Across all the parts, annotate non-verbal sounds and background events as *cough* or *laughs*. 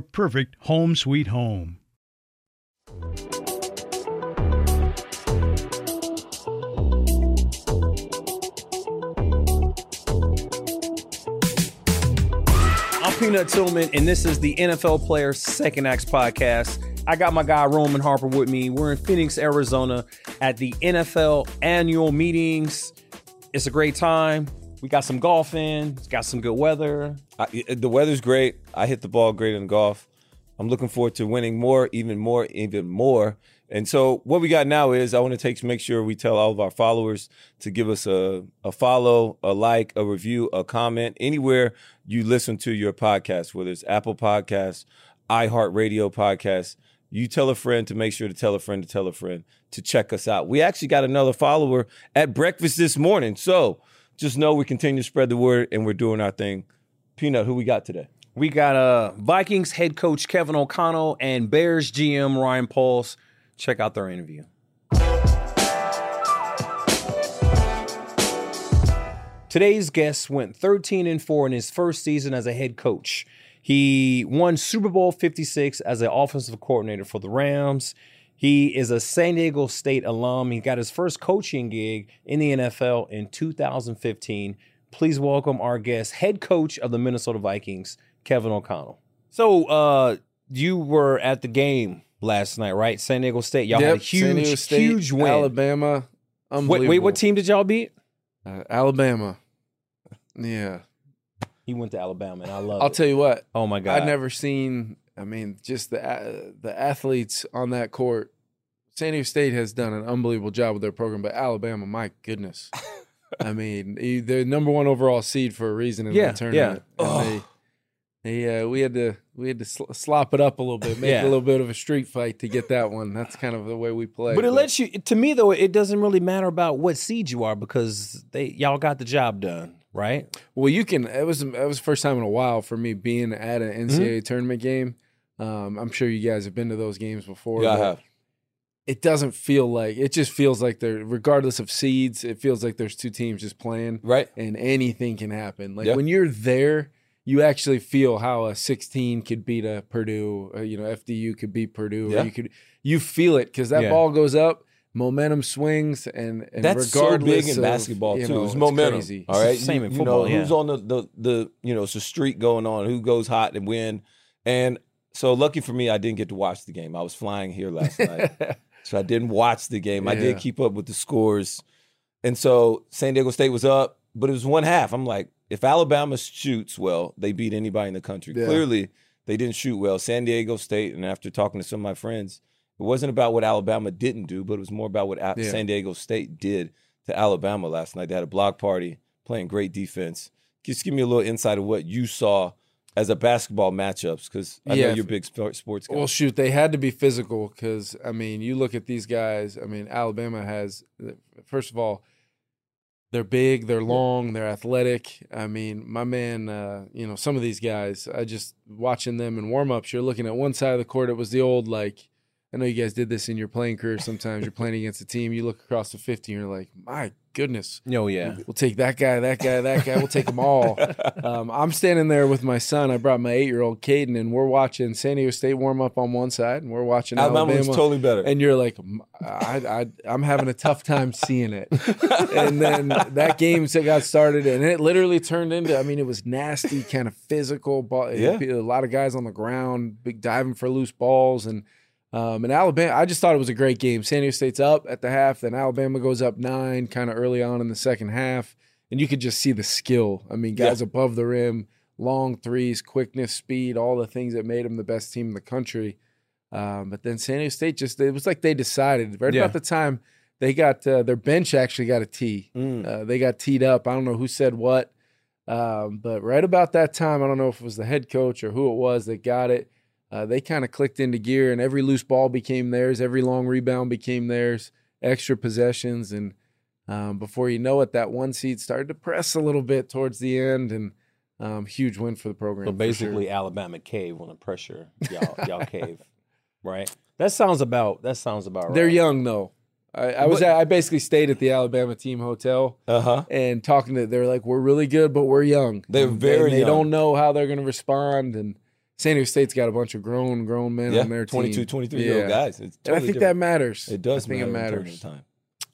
perfect home sweet home. I'm Peanut Tillman, and this is the NFL Player Second Acts podcast. I got my guy Roman Harper with me. We're in Phoenix, Arizona at the NFL annual meetings. It's a great time. We got some golf in. It's got some good weather. I, the weather's great. I hit the ball great in golf. I'm looking forward to winning more, even more, even more. And so what we got now is I want to take make sure we tell all of our followers to give us a, a follow, a like, a review, a comment, anywhere you listen to your podcast, whether it's Apple Podcasts, iHeartRadio Podcasts. You tell a friend to make sure to tell a friend to tell a friend to check us out. We actually got another follower at breakfast this morning. So just know we continue to spread the word and we're doing our thing. Peanut, who we got today? We got uh, Vikings head coach Kevin O'Connell and Bears GM Ryan Poles. Check out their interview. Today's guest went 13 and 4 in his first season as a head coach. He won Super Bowl 56 as an offensive coordinator for the Rams. He is a San Diego State alum. He got his first coaching gig in the NFL in 2015. Please welcome our guest, head coach of the Minnesota Vikings, Kevin O'Connell. So, uh, you were at the game last night, right? San Diego State. Y'all had a Yep, San Diego huge, State, huge win. Alabama. Wait, Unbelievable. wait, what team did y'all beat? Uh, Alabama. Yeah. He went to Alabama, and I love I'll it. tell you what. Oh my god! I've never seen. I mean, just the a- the athletes on that court. San Diego State has done an unbelievable job with their program, but Alabama, my goodness. I *laughs* mean, he- they're number one overall seed for a reason in Yeah, the tournament. yeah. And They, they, uh, we had to we had to sl- slop it up a little bit, make Yeah. a little bit of a street fight to get that one. That's kind of the way we play. But it lets you. To me, though, it doesn't really matter about what seed you are because they y'all got the job done, right? Well, you can. It was it was the first time in a while for me being at an Mm-hmm. NCAA tournament game. Um, I'm sure you guys have been to those games before. Yeah, I have. It doesn't feel like it just feels like they're regardless of seeds. It feels like there's two teams just playing, Right. and anything can happen. Like Yeah. when you're there, you actually feel how a 16 could beat a Purdue. Uh, you know, FDU could beat Purdue. Yeah. Or you could you feel it because that Yeah. ball goes up. Momentum swings, and, and That's so regardless big in of, basketball you too. know, it's momentum. crazy. All right, Same you, in you football, know yeah. who's on the, the the you know it's a streak going on. Who goes hot and win? And so lucky for me, I didn't get to watch the game. I was flying here last night, *laughs* so I didn't watch the game. I did keep up with the scores, and so San Diego State was up, but it was one half. I'm like, if Alabama shoots well, they beat anybody in the country. Yeah. Clearly, They didn't shoot well. San Diego State, and after talking to some of my friends, it wasn't about what Alabama didn't do, but it was more about what Yeah. San Diego State did to Alabama last night. They had a block party, playing great defense. Just give me a little insight of what you saw as a basketball matchups, because I Yeah, know you're a big sports guy. Well, shoot, they had to be physical because I mean, you look at these guys. I mean, Alabama has first of all, they're big, they're long, they're athletic. I mean, my man, uh, you know, some of these guys, I just watching them in warm ups. You're looking at one side of the court. It was the old like. I know you guys did this in your playing career. Sometimes you're playing against a team. You look across the 50 and you're like, my goodness, Oh yeah. We'll take that guy, that guy, that guy. We'll take them all. *laughs* Um, I'm standing there with my son. I brought my eight year old Caden, and we're watching San Diego State warm up on one side, and we're watching Alabama Alabama. was totally better. and you're like, I, I, I'm having a tough time seeing it. *laughs* and then that game got started, and it literally turned into. I mean, it was nasty, kind of physical. Ball, Yeah. a lot of guys on the ground, big diving for loose balls, and um, and Alabama, I just thought it was a great game. San Diego State's up at the half, then Alabama goes up nine, kind of early on in the second half, and you could just see the skill. I mean, guys above the rim, long threes, quickness, speed, all the things that made them the best team in the country. Um, but then San Diego State just, it was like they decided right Yeah. about the time they got uh, their bench actually got a tee. Mm. Uh, they got teed up. I don't know who said what, um, but right about that time, I don't know if it was the head coach or who it was that got it. Uh, they kind of clicked into gear, and every loose ball became theirs. Every long rebound became theirs. Extra possessions, and um, before you know it, that one seed started to press a little bit towards the end, and um, huge win for the program. So basically, sure. Alabama cave when the pressure y'all *laughs* y'all cave, right? That sounds about that sounds about right. they're young though. I, I was at, I basically stayed at the Alabama team hotel Uh huh. and talking to they're like we're really good but we're young. They're And very They young. don't know how they're going to respond and San Diego State's got a bunch of grown grown men Yeah, on their 22, team. 23 year old Yeah. guys. It's And I totally think that matters. It does I think matter it matters. time.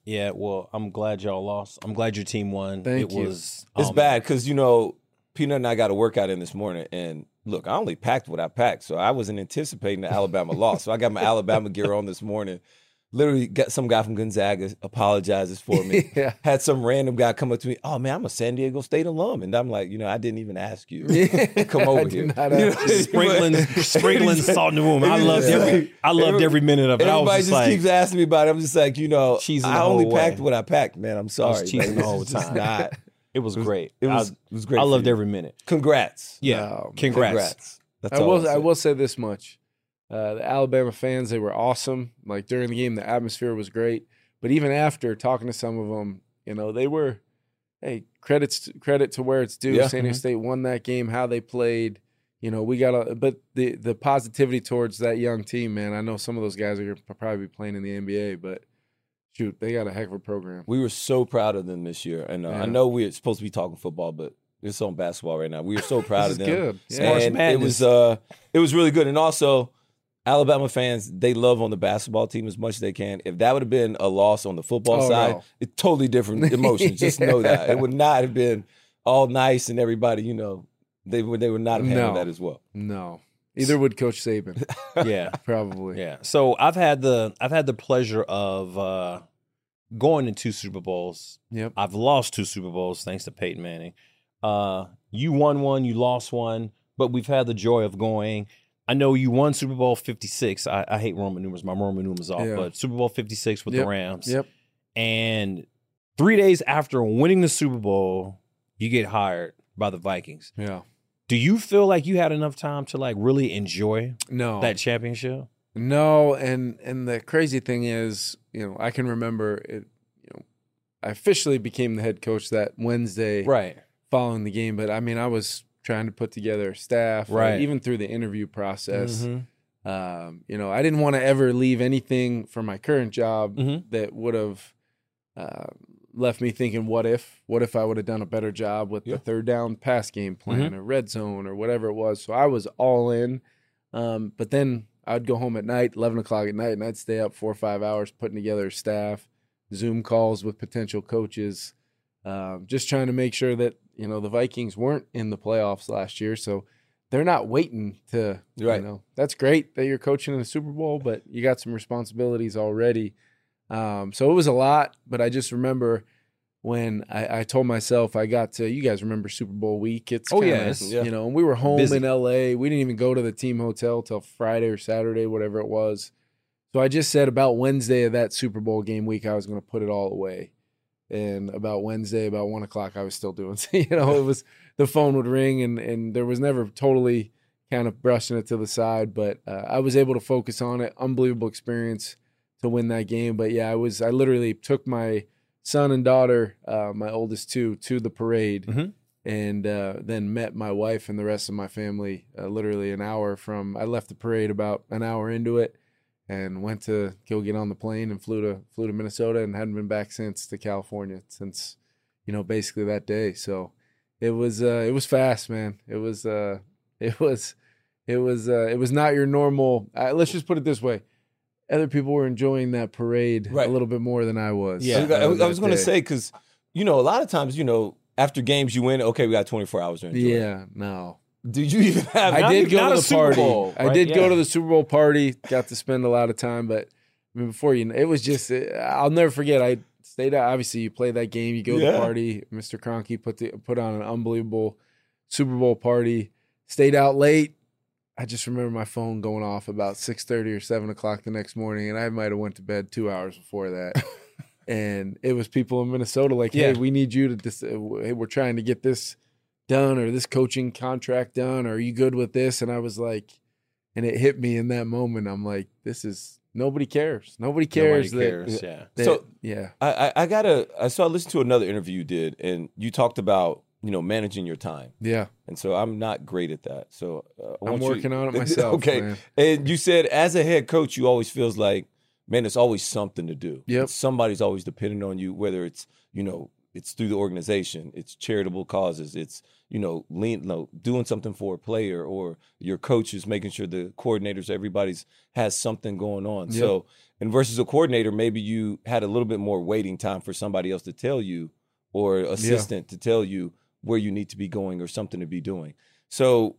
Yeah, well, I'm glad y'all lost. I'm glad your team won. Thank it you. was It's um, bad because you know Peanut and I got a workout in this morning, and look, I only packed what I packed, so I wasn't anticipating the Alabama *laughs* loss. So I got my Alabama gear on this morning. Literally, got some guy from Gonzaga apologizes for me. *laughs* Yeah. Had some random guy come up to me. Oh man, I'm a San Diego State alum, and I'm like, you know, I didn't even ask you. To come *laughs* over did here. not *laughs* You know, ask you. sprinkling sprinkling salt in the room. I loved every I loved every minute of it. I was Everybody just just, like, keeps asking me about it. I'm just like, you know, Cheesing I only whole way. packed what I packed, man. I'm sorry. cheesing Like, the whole time. not- it was great. It was, I, it was great. I loved you. every minute. Congrats. Yeah, oh, No, congrats. Congrats. That's I all will. I'll I say. will say this much: uh, the Alabama fans, they were awesome. Like during the game, the atmosphere was great. But even after talking to some of them, you know, they were, hey, credits credit to where it's due. Yeah. San Diego State won that game. How they played, you know, we got a. But the the positivity towards that young team, man. I know some of those guys are going to probably be playing in the NBA, but shoot, they got a heck of a program. We were so proud of them this year, and uh, Yeah. I know we're supposed to be talking football, but it's on basketball right now. We were so *laughs* proud This of is them. good. Yeah. And it was uh, it was really good, and also Alabama fans they love on the basketball team as much as they can. If that would have been a loss on the football Oh, side, no. it's totally different emotions. *laughs* Just know that it would not have been all nice and everybody, you know, they would they would not have handled No. that as well. No, either would Coach Saban *laughs* Yeah. probably. Yeah. So I've had the I've had the pleasure of uh going to two Super Bowls. Yep. I've lost two Super Bowls thanks to Peyton Manning. Uh you won one, you lost one, but we've had the joy of going. I know you won Super Bowl 56. I, I hate Roman numerals. My Roman numerals off, Yeah. but Super Bowl 56 with Yep. the Rams. Yep. And three days after winning the Super Bowl, you get hired by the Vikings. Yeah. Do you feel like you had enough time to like really enjoy No. that championship? No, and and the crazy thing is, you know, I can remember it. You know, I officially became the head coach that Wednesday Right. following the game, but I mean, I was trying to put together staff, Right. even through the interview process. Mhm. Um, you know, I didn't want to ever leave anything for my current job Mhm. that would have uh, left me thinking, what if? What if I would have done a better job with Yeah. the third down pass game plan Mhm. or red zone or whatever it was? So I was all in. Um, but then I'd go home at night, 11 o'clock at night, and I'd stay up four or five hours putting together staff, Zoom calls with potential coaches, um, just trying to make sure that, you know, the Vikings weren't in the playoffs last year. So they're not waiting to, Right. you know, that's great that you're coaching in the Super Bowl, but you got some responsibilities already. Um, so it was a lot, but I just remember when I, I told myself I got to. You guys remember Super Bowl week? It's Oh, kinda, it's- yeah. you know, and we were home Busy. in L.A. We didn't even go to the team hotel till Friday or Saturday, whatever it was. So I just said about Wednesday of that Super Bowl game week, I was going to put it all away. And about Wednesday, about one o'clock, I was still doing. *laughs* you know, it was the phone would ring, and and there was never totally kind of brushing it to the side, but uh, I was able to focus on it. Unbelievable experience to win that game. But yeah, I was I literally took my son and daughter, uh, my oldest two, to the parade, Mhm. and uh, then met my wife and the rest of my family. Uh, literally an hour from I left the parade about an hour into it, and went to go get on the plane and flew to flew to Minnesota and hadn't been back since to California since you know basically that day. So it was uh, it was fast, man. It was uh, it was it was uh, it was not your normal. Uh, let's just put it this way. Other people were enjoying that parade Right. a little bit more than I was. Yeah, uh, I was- I was going to say because you know a lot of times you know after games you win. Okay, we got 24 hours to enjoy. Yeah, no. Did you even have? I did go to the Super party. Bowl, I did Yeah. go to the Super Bowl party. Got to spend a lot of time, but I mean, before you, know, it was just. uh, I'll never forget. I stayed out. Obviously, you play that game. You go to the party. Mr. Kroenke put the put on an unbelievable Super Bowl party. Stayed out late. I just remember my phone going off about six thirty or seven o'clock the next morning, and I might have went to bed two hours before that. *laughs* and it was people in Minnesota like, "Hey, Yeah. we need you to. Dis- hey, we're trying to get this done or this coaching contract done. Or are you good with this?" And I was like, and it hit me in that moment. I'm like, "This is nobody cares. Nobody cares. Nobody that- cares. Yeah. that- So- yeah, I, I gotta. I saw. I listened to another interview you did, and you talked about you know managing your time, yeah. and so I'm not great at that. So uh, I'm want you- working on it *laughs* myself. okay, man. and you said as a head coach, you always feels like, man, it's always something to do. Yeah, somebody's always depending on you, whether it's you know it's through the organization, it's charitable causes, it's you know lean, no, doing something for a player, or your coach is making sure the coordinators, everybody's has something going on. Yep. So, and versus a coordinator, maybe you had a little bit more waiting time for somebody else to tell you, or assistant to tell you where you need to be going or something to be doing. So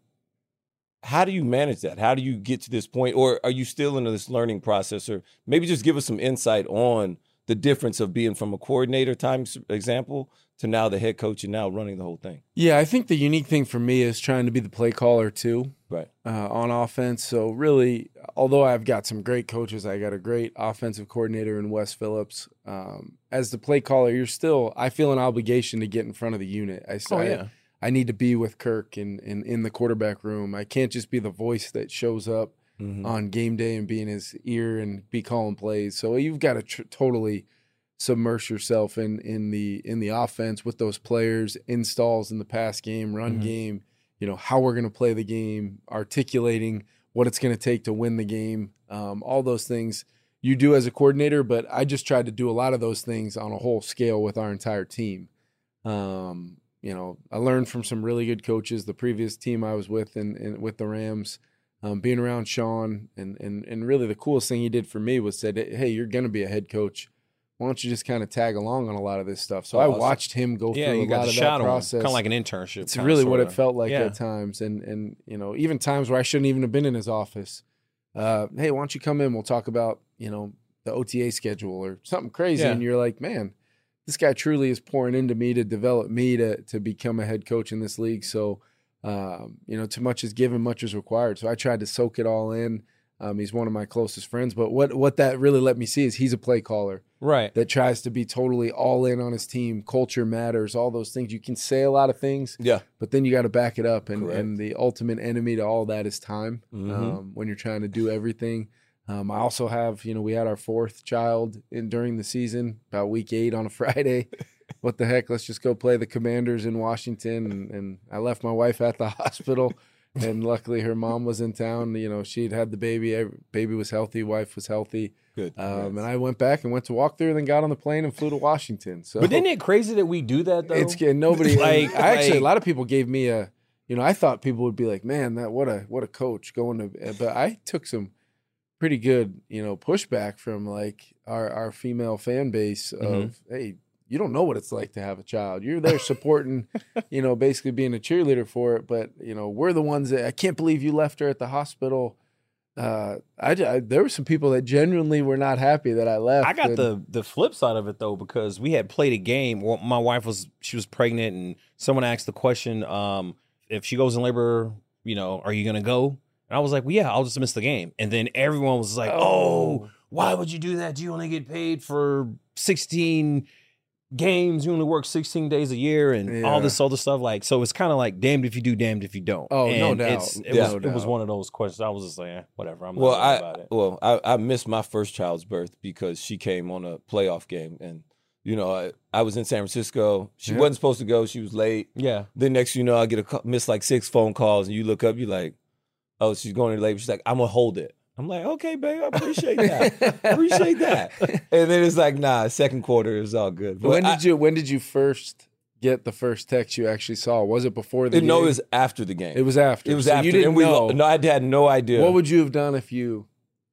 how do you manage that? How do you get to this point? Or are you still in this learning process? Or maybe just give us some insight on the difference of being from a coordinator time example to now the head coach and now running the whole thing. Yeah, I think the unique thing for me is trying to be the play caller too. Right. uh, on offense. So really, although I've got some great coaches, I got a great offensive coordinator in Wes Phillips. Um, as the play caller, you're still. I feel an obligation to get in front of the unit. I, Oh I- yeah. I need to be with Kirk in, in in the quarterback room. I can't just be the voice that shows up Mhm. on game day and be in his ear and be calling plays. So you've got to tr- totally submerge yourself in in the in the offense with those players, installs in the pass game, run Mhm. game. You know how we're going to play the game, articulating what it's going to take to win the game. Um, all those things you do as a coordinator, but I just tried to do a lot of those things on a whole scale with our entire team. Um, you know, I learned from some really good coaches. The previous team I was with and in, with the Rams, um, being around Sean, and and and really the coolest thing he did for me was said, "Hey, you're going to be a head coach. Why don't you just kind of tag along on a lot of this stuff?" So I watched him go Yeah, through a lot of that process. kind of like an internship. It's really what it felt like Yeah. at times, and and you know even times where I shouldn't even have been in his office. Uh, hey, why don't you come in? We'll talk about you know the OTA schedule or something crazy, Yeah. and you're like, man, this guy truly is pouring into me to develop me to to become a head coach in this league. So, um, you know, too much is given, much is required. So I tried to soak it all in. Um, he's one of my closest friends, but what what that really let me see is he's a play caller Right. that tries to be totally all in on his team. Culture matters, all those things. You can say a lot of things, Yeah. but then you got to back it up. And Correct. and the ultimate enemy to all that is time. Mhm. Um, when you're trying to do everything. Um, I also have, you know, we had our fourth child in during the season, about week eight on a *laughs* Friday. What the heck? Let's just go play the Commanders in Washington. And, and I left my wife at the *laughs* hospital. and luckily her mom was in town. You know, she'd had the baby. Every, baby was healthy. Wife was healthy. Good. Um, and I went back and went to walk through, and then got on the plane and flew to Washington. So But isn't it crazy that we do that though? it's and nobody. *laughs* Like- I actually, like- a lot of people gave me a. You know, I thought people would be like, "Man, that what a what a coach going to." But I took some pretty good, you know, pushback from like our our female fan base of, "Hey, you don't know what it's like to have a child. You're there supporting, *laughs* you know, basically being a cheerleader for it, but you know, we're the ones that I can't believe you left her at the hospital." uh, I, I there were some people that genuinely were not happy that I left. I got and- the the flip side of it though because we had played a game. Well, my wife was she was pregnant, and someone asked the question, um, if she goes in labor, you know, are you gonna go? And I was like, well, yeah, I'll just miss the game. And then everyone was like, oh, why would you do that? Do you only get paid for sixteen games. You only work sixteen days a year, and all this other stuff. Like, so it's kind of like damned if you do, damned if you don't. Oh, no doubt. It's, it, Yeah. was, No it was one of those questions. I was just like, eh, whatever. I'm Well, I about it. well, I, I missed my first child's birth because she came on a playoff game, and you know, I, I was in San Francisco. She Yeah. wasn't supposed to go. She was late. Yeah. Then next, you know, I get a miss like six phone calls, and you look up, you're like, oh, she's going to labor. She's like, I'm gonna hold it. I'm like, okay, babe, I appreciate that. appreciate that. *laughs* And then it's like, nah, second quarter is all good. But when I- did you when did you first get the first text you actually saw? Was it before the? no, game? it was after the game. It was after. It was So after. You didn't and we know. no, I had no idea. What would you have done if you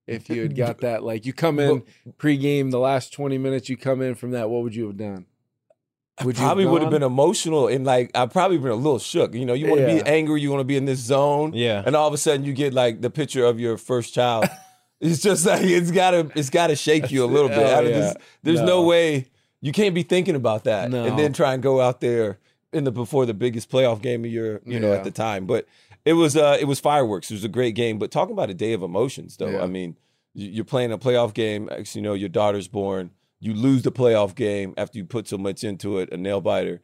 if you had got *laughs* that? Like you come in pregame, the last twenty minutes you come in from that. What would you have done? Would probably would have been emotional and like I probably been a little shook. You know, you want to Yeah. be angry, you want to be in this zone, Yeah. and all of a sudden you get like the picture of your first child. *laughs* it's just like it's gotta it's gotta shake you a little bit. Oh, yeah. this- there's no. No. way you can't be thinking about that No. and then try and go out there in the before the biggest playoff game of your you know Yeah. at the time. But it was uh it was fireworks. It was a great game. But talking about a day of emotions though. I mean, you- you're playing a playoff game. You know your daughter's born. You lose the playoff game after you put so much into it, a nail biter,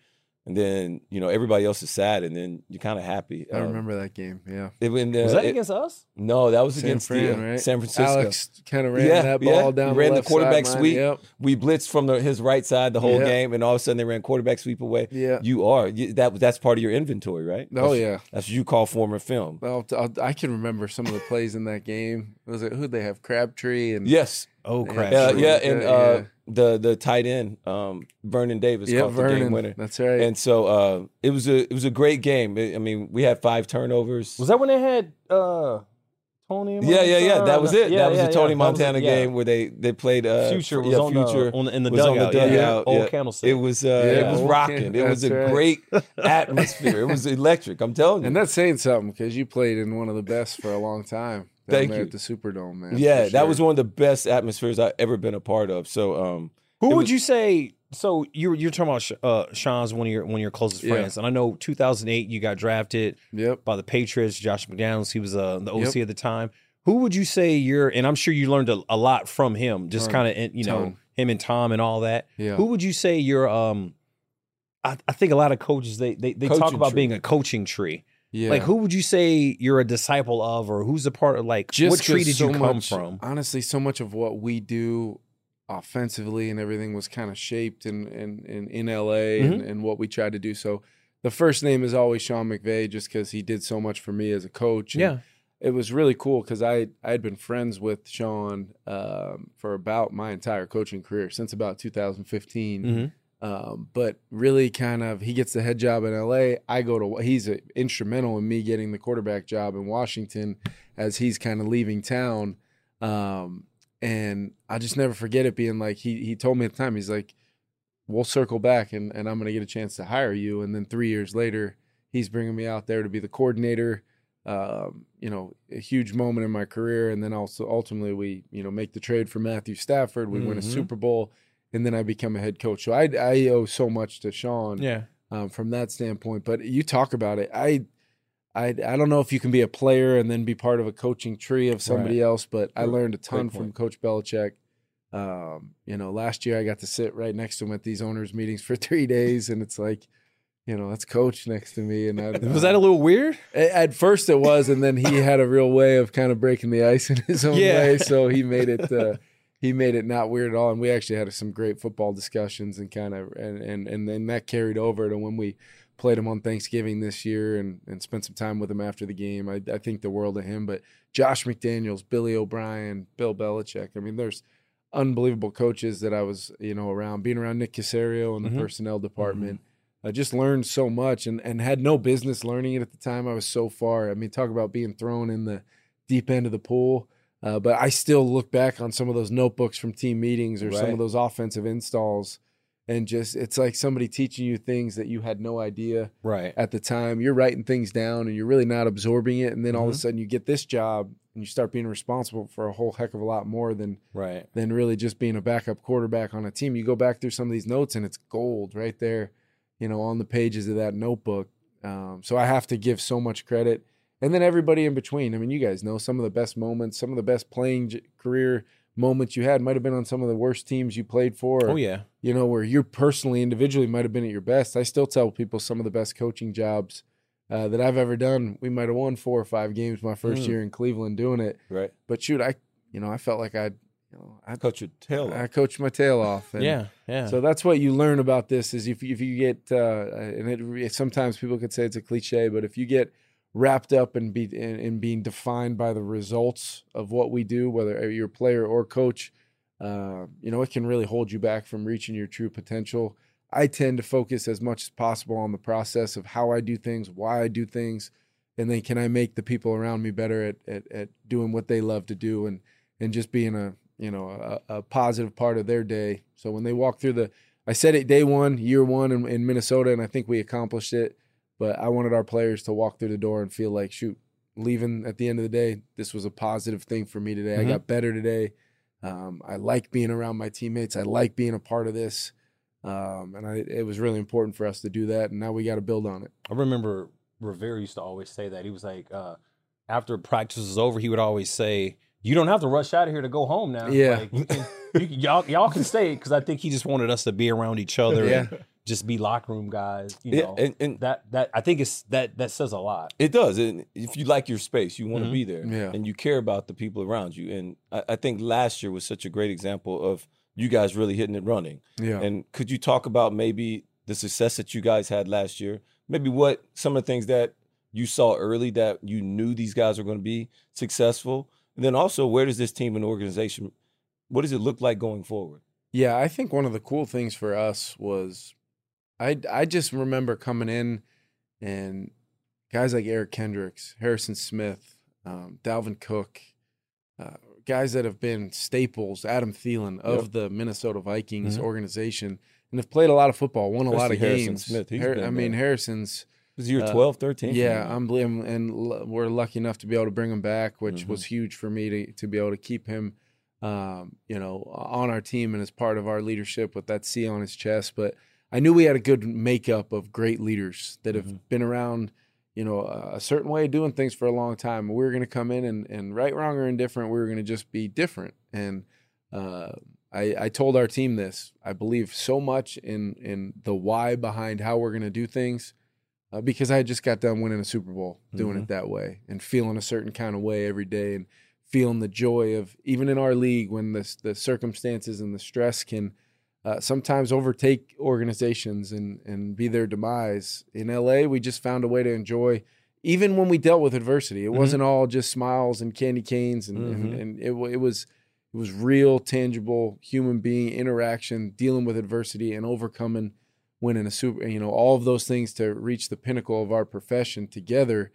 and then you know everybody else is sad, and then you're kind of happy. I Um, remember that game. Yeah, it, when, uh, Was that it- against us? No, that was San against Fran, the, uh, right? San Francisco. Alex kind of ran Yeah, that yeah. ball down. He ran the left quarterback sideline. sweep. Yep. We blitzed from the, his right side the whole Yeah. game, and all of a sudden they ran quarterback sweep away. Yeah. You are you, that. That's part of your inventory, right? Oh That's- yeah. That's what you call former film. Well, I'll, I can remember some of the plays in that game. Was it who they have Crabtree and Yes. Oh Yeah. crap! Uh, yeah, and uh, yeah. The the tight end, um, Vernon Davis, yeah, caught the game winner. That's right. And so uh, it was a it was a great game. I I mean, we had five turnovers. Was that when they had uh Tony? yeah, yeah, yeah. That was it. Yeah, that was yeah, the yeah. Tony That was it, Montana yeah. game where they they played uh, Future was yeah, on Future the, on the in the was on dugout. the yeah, dugout. Old yeah. Candlestick. It was uh, Yeah. it was rocking. It was a right. great *laughs* atmosphere. It was electric. I'm telling you. And that's saying something because you played in one of the best for a long time. Down Thank there you. At the Superdome, man. yeah, for that was one of the best atmospheres I've ever been a part of. So um, Who would was- you say? So you're you're talking about uh, Sean's one of your one of your closest Yeah. friends, and I know 2008 you got drafted Yep. by the Patriots. Josh McDaniels, he was uh, the OC Yep. at the time. Who would you say you're? And I'm sure you learned a, a lot from him, just kind of you know Ton. him and Tom and all that. Yeah. Who would you say you're? Um, I, I think a lot of coaches they they, they talk about tree. being a coaching tree. Yeah. Like who would you say you're a disciple of, or who's a part of like Just what tree did so you come much- from? Honestly, so much of what we do offensively and everything was kind of shaped in in in, in LA and, Mm-hmm. and what we tried to do. So the first name is always Sean McVay, just because he did so much for me as a coach. and Yeah. it was really cool because I I had been friends with Sean um, for about my entire coaching career since about 2015. Mhm. Um, but really, kind of, he gets the head job in LA. I go to he's a, instrumental in me getting the quarterback job in Washington as he's kind of leaving town. Um, and I just never forget it being like he he told me at the time he's like, we'll circle back and and I'm gonna get a chance to hire you. And then three years later, he's bringing me out there to be the coordinator um, you know, a huge moment in my career. And then also ultimately we, you know, make the trade for Matthew Stafford. We win a Mhm. Super Bowl, and then I become a head coach. So I, I owe so much to Sean Yeah. um, from that standpoint. But you talk about it, I, I, I don't know if you can be a player and then be part of a coaching tree of somebody else. But I learned a ton from. Coach Belichick. Um, you know, last year I got to sit right next to him at these owners' meetings for *laughs* three days, and it's like. You know, that's coach next to me, and I, *laughs* Was that a little weird? At first it was, and then he had a real way of kind of breaking the ice in his own *laughs* Yeah. way. So he made it uh, he made it not weird at all. And we actually had some great football discussions and kind of and and and then that carried over to when we played him on Thanksgiving this year and and spent some time with him after the game. I, I think the world of him. But Josh McDaniels, Billy O'Brien, Bill Belichick. I mean, there's unbelievable coaches that I was you know around. Being around Nick Caserio in the Mhm. personnel department. I just learned so much and, and had no business learning it at the time. I was so far. I mean, talk about being thrown in the deep end of the pool. Uh, but I still look back on some of those notebooks from team meetings or some of those offensive installs and just it's like somebody teaching you things that you had no idea Right. at the time. You're writing things down and you're really not absorbing it. And then all of a Mhm. sudden you get this job and you start being responsible for a whole heck of a lot more than Right. than really just being a backup quarterback on a team. You go back through some of these notes and it's gold right there, you know, on the pages of that notebook. Um, so I have to give so much credit. And then everybody in between. I mean, you guys know some of the best moments, some of the best playing j- career moments you had might have been on some of the worst teams you played for. or, Oh yeah. You know, where you personally, individually might have been at your best. I still tell people some of the best coaching jobs uh, that I've ever done. We might have won four or five games my first Mm. year in Cleveland doing it. Right. But shoot, I, you know, I felt like I'd, you know, I Cut your tail Off. I coached my tail off. Yeah. Yeah. So that's what you learn about this is if if you get uh, and it sometimes people could say it's a cliche, but if you get wrapped up and be in, in being defined by the results of what we do, whether you're a player or coach, uh, you know it can really hold you back from reaching your true potential. I tend to focus as much as possible on the process of how I do things, why I do things, and then can I make the people around me better at at, at doing what they love to do and and just being a you know a, a positive part of their day. So when they walk through the, I said it day one, year one in, in Minnesota, and I think we accomplished it. But I wanted our players to walk through the door and feel like, shoot, leaving at the end of the day, this was a positive thing for me today. Mhm. I got better today. Um, I like being around my teammates. I like being a part of this. Um, and I, it was really important for us to do that. And now we got to build on it. I remember Rivera used to always say that. He was like, uh, after practice was over, he would always say, "You don't have to rush out of here to go home now. Yeah. Like, you can, you, y'all, y'all can stay." Because I think he just wanted us to be around each *laughs* other Yeah. and just be locker room guys. You Yeah, know, and, and that that I think it's that that says a lot. It does. And if you like your space, you want to Mhm. be there. Yeah. And you care about the people around you. And I, I think last year was such a great example of you guys really hitting it running. Yeah. And could you talk about maybe the success that you guys had last year? Maybe what some of the things that you saw early that you knew these guys were going to be successful? And then also, where does this team and organization, what does it look like going forward? Yeah, I think one of the cool things for us was I I just remember coming in and guys like Eric Kendricks, Harrison Smith, um, Dalvin Cook, uh, guys that have been staples, Adam Thielen of Yep. the Minnesota Vikings Mhm. organization and have played a lot of football, won a lot of Harrison games. Smith, he's Har- been I mean. Harrison's Was year Uh, 12, 13? for yeah. I'm believing, and l- we're lucky enough to be able to bring him back, which Mhm. was huge for me to to be able to keep him, um, you know, on our team and as part of our leadership with that C on his chest. But I knew we had a good makeup of great leaders that have Mhm. been around, you know, a a certain way of doing things for a long time. We were going to come in and, and right, wrong, or indifferent, we were going to just be different. And uh, I, I told our team this. I believe so much in in the why behind how we're going to do things uh, because I just got done winning a Super Bowl doing it that way and feeling a certain kind of way every day and feeling the joy of even in our league when the the circumstances and the stress can uh, sometimes overtake organizations and and be their demise. In LA, we just found a way to enjoy. Even when we dealt with adversity, it wasn't all just smiles and candy canes, and and, Mhm. and it, it was it was real, tangible human being interaction, dealing with adversity and overcoming winning a super, you know, all of those things to reach the pinnacle of our profession together.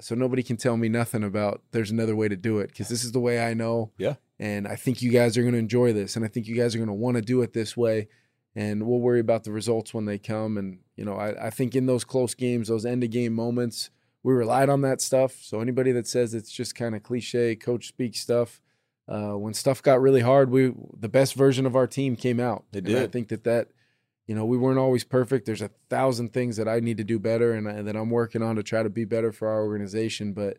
So nobody can tell me nothing about there's another way to do it because this is the way I know. Yeah. And I think you guys are going to enjoy this, and I think you guys are going to want to do it this way. And we'll worry about the results when they come. And you know, I, I think in those close games, those end of game moments, we relied on that stuff. So anybody that says it's just kind of cliche, coach speak stuff, uh, when stuff got really hard, we the best version of our team came out. They And I think that that you know we weren't always perfect. There's a thousand things that I need to do better, and, I, that I'm working on to try to be better for our organization. But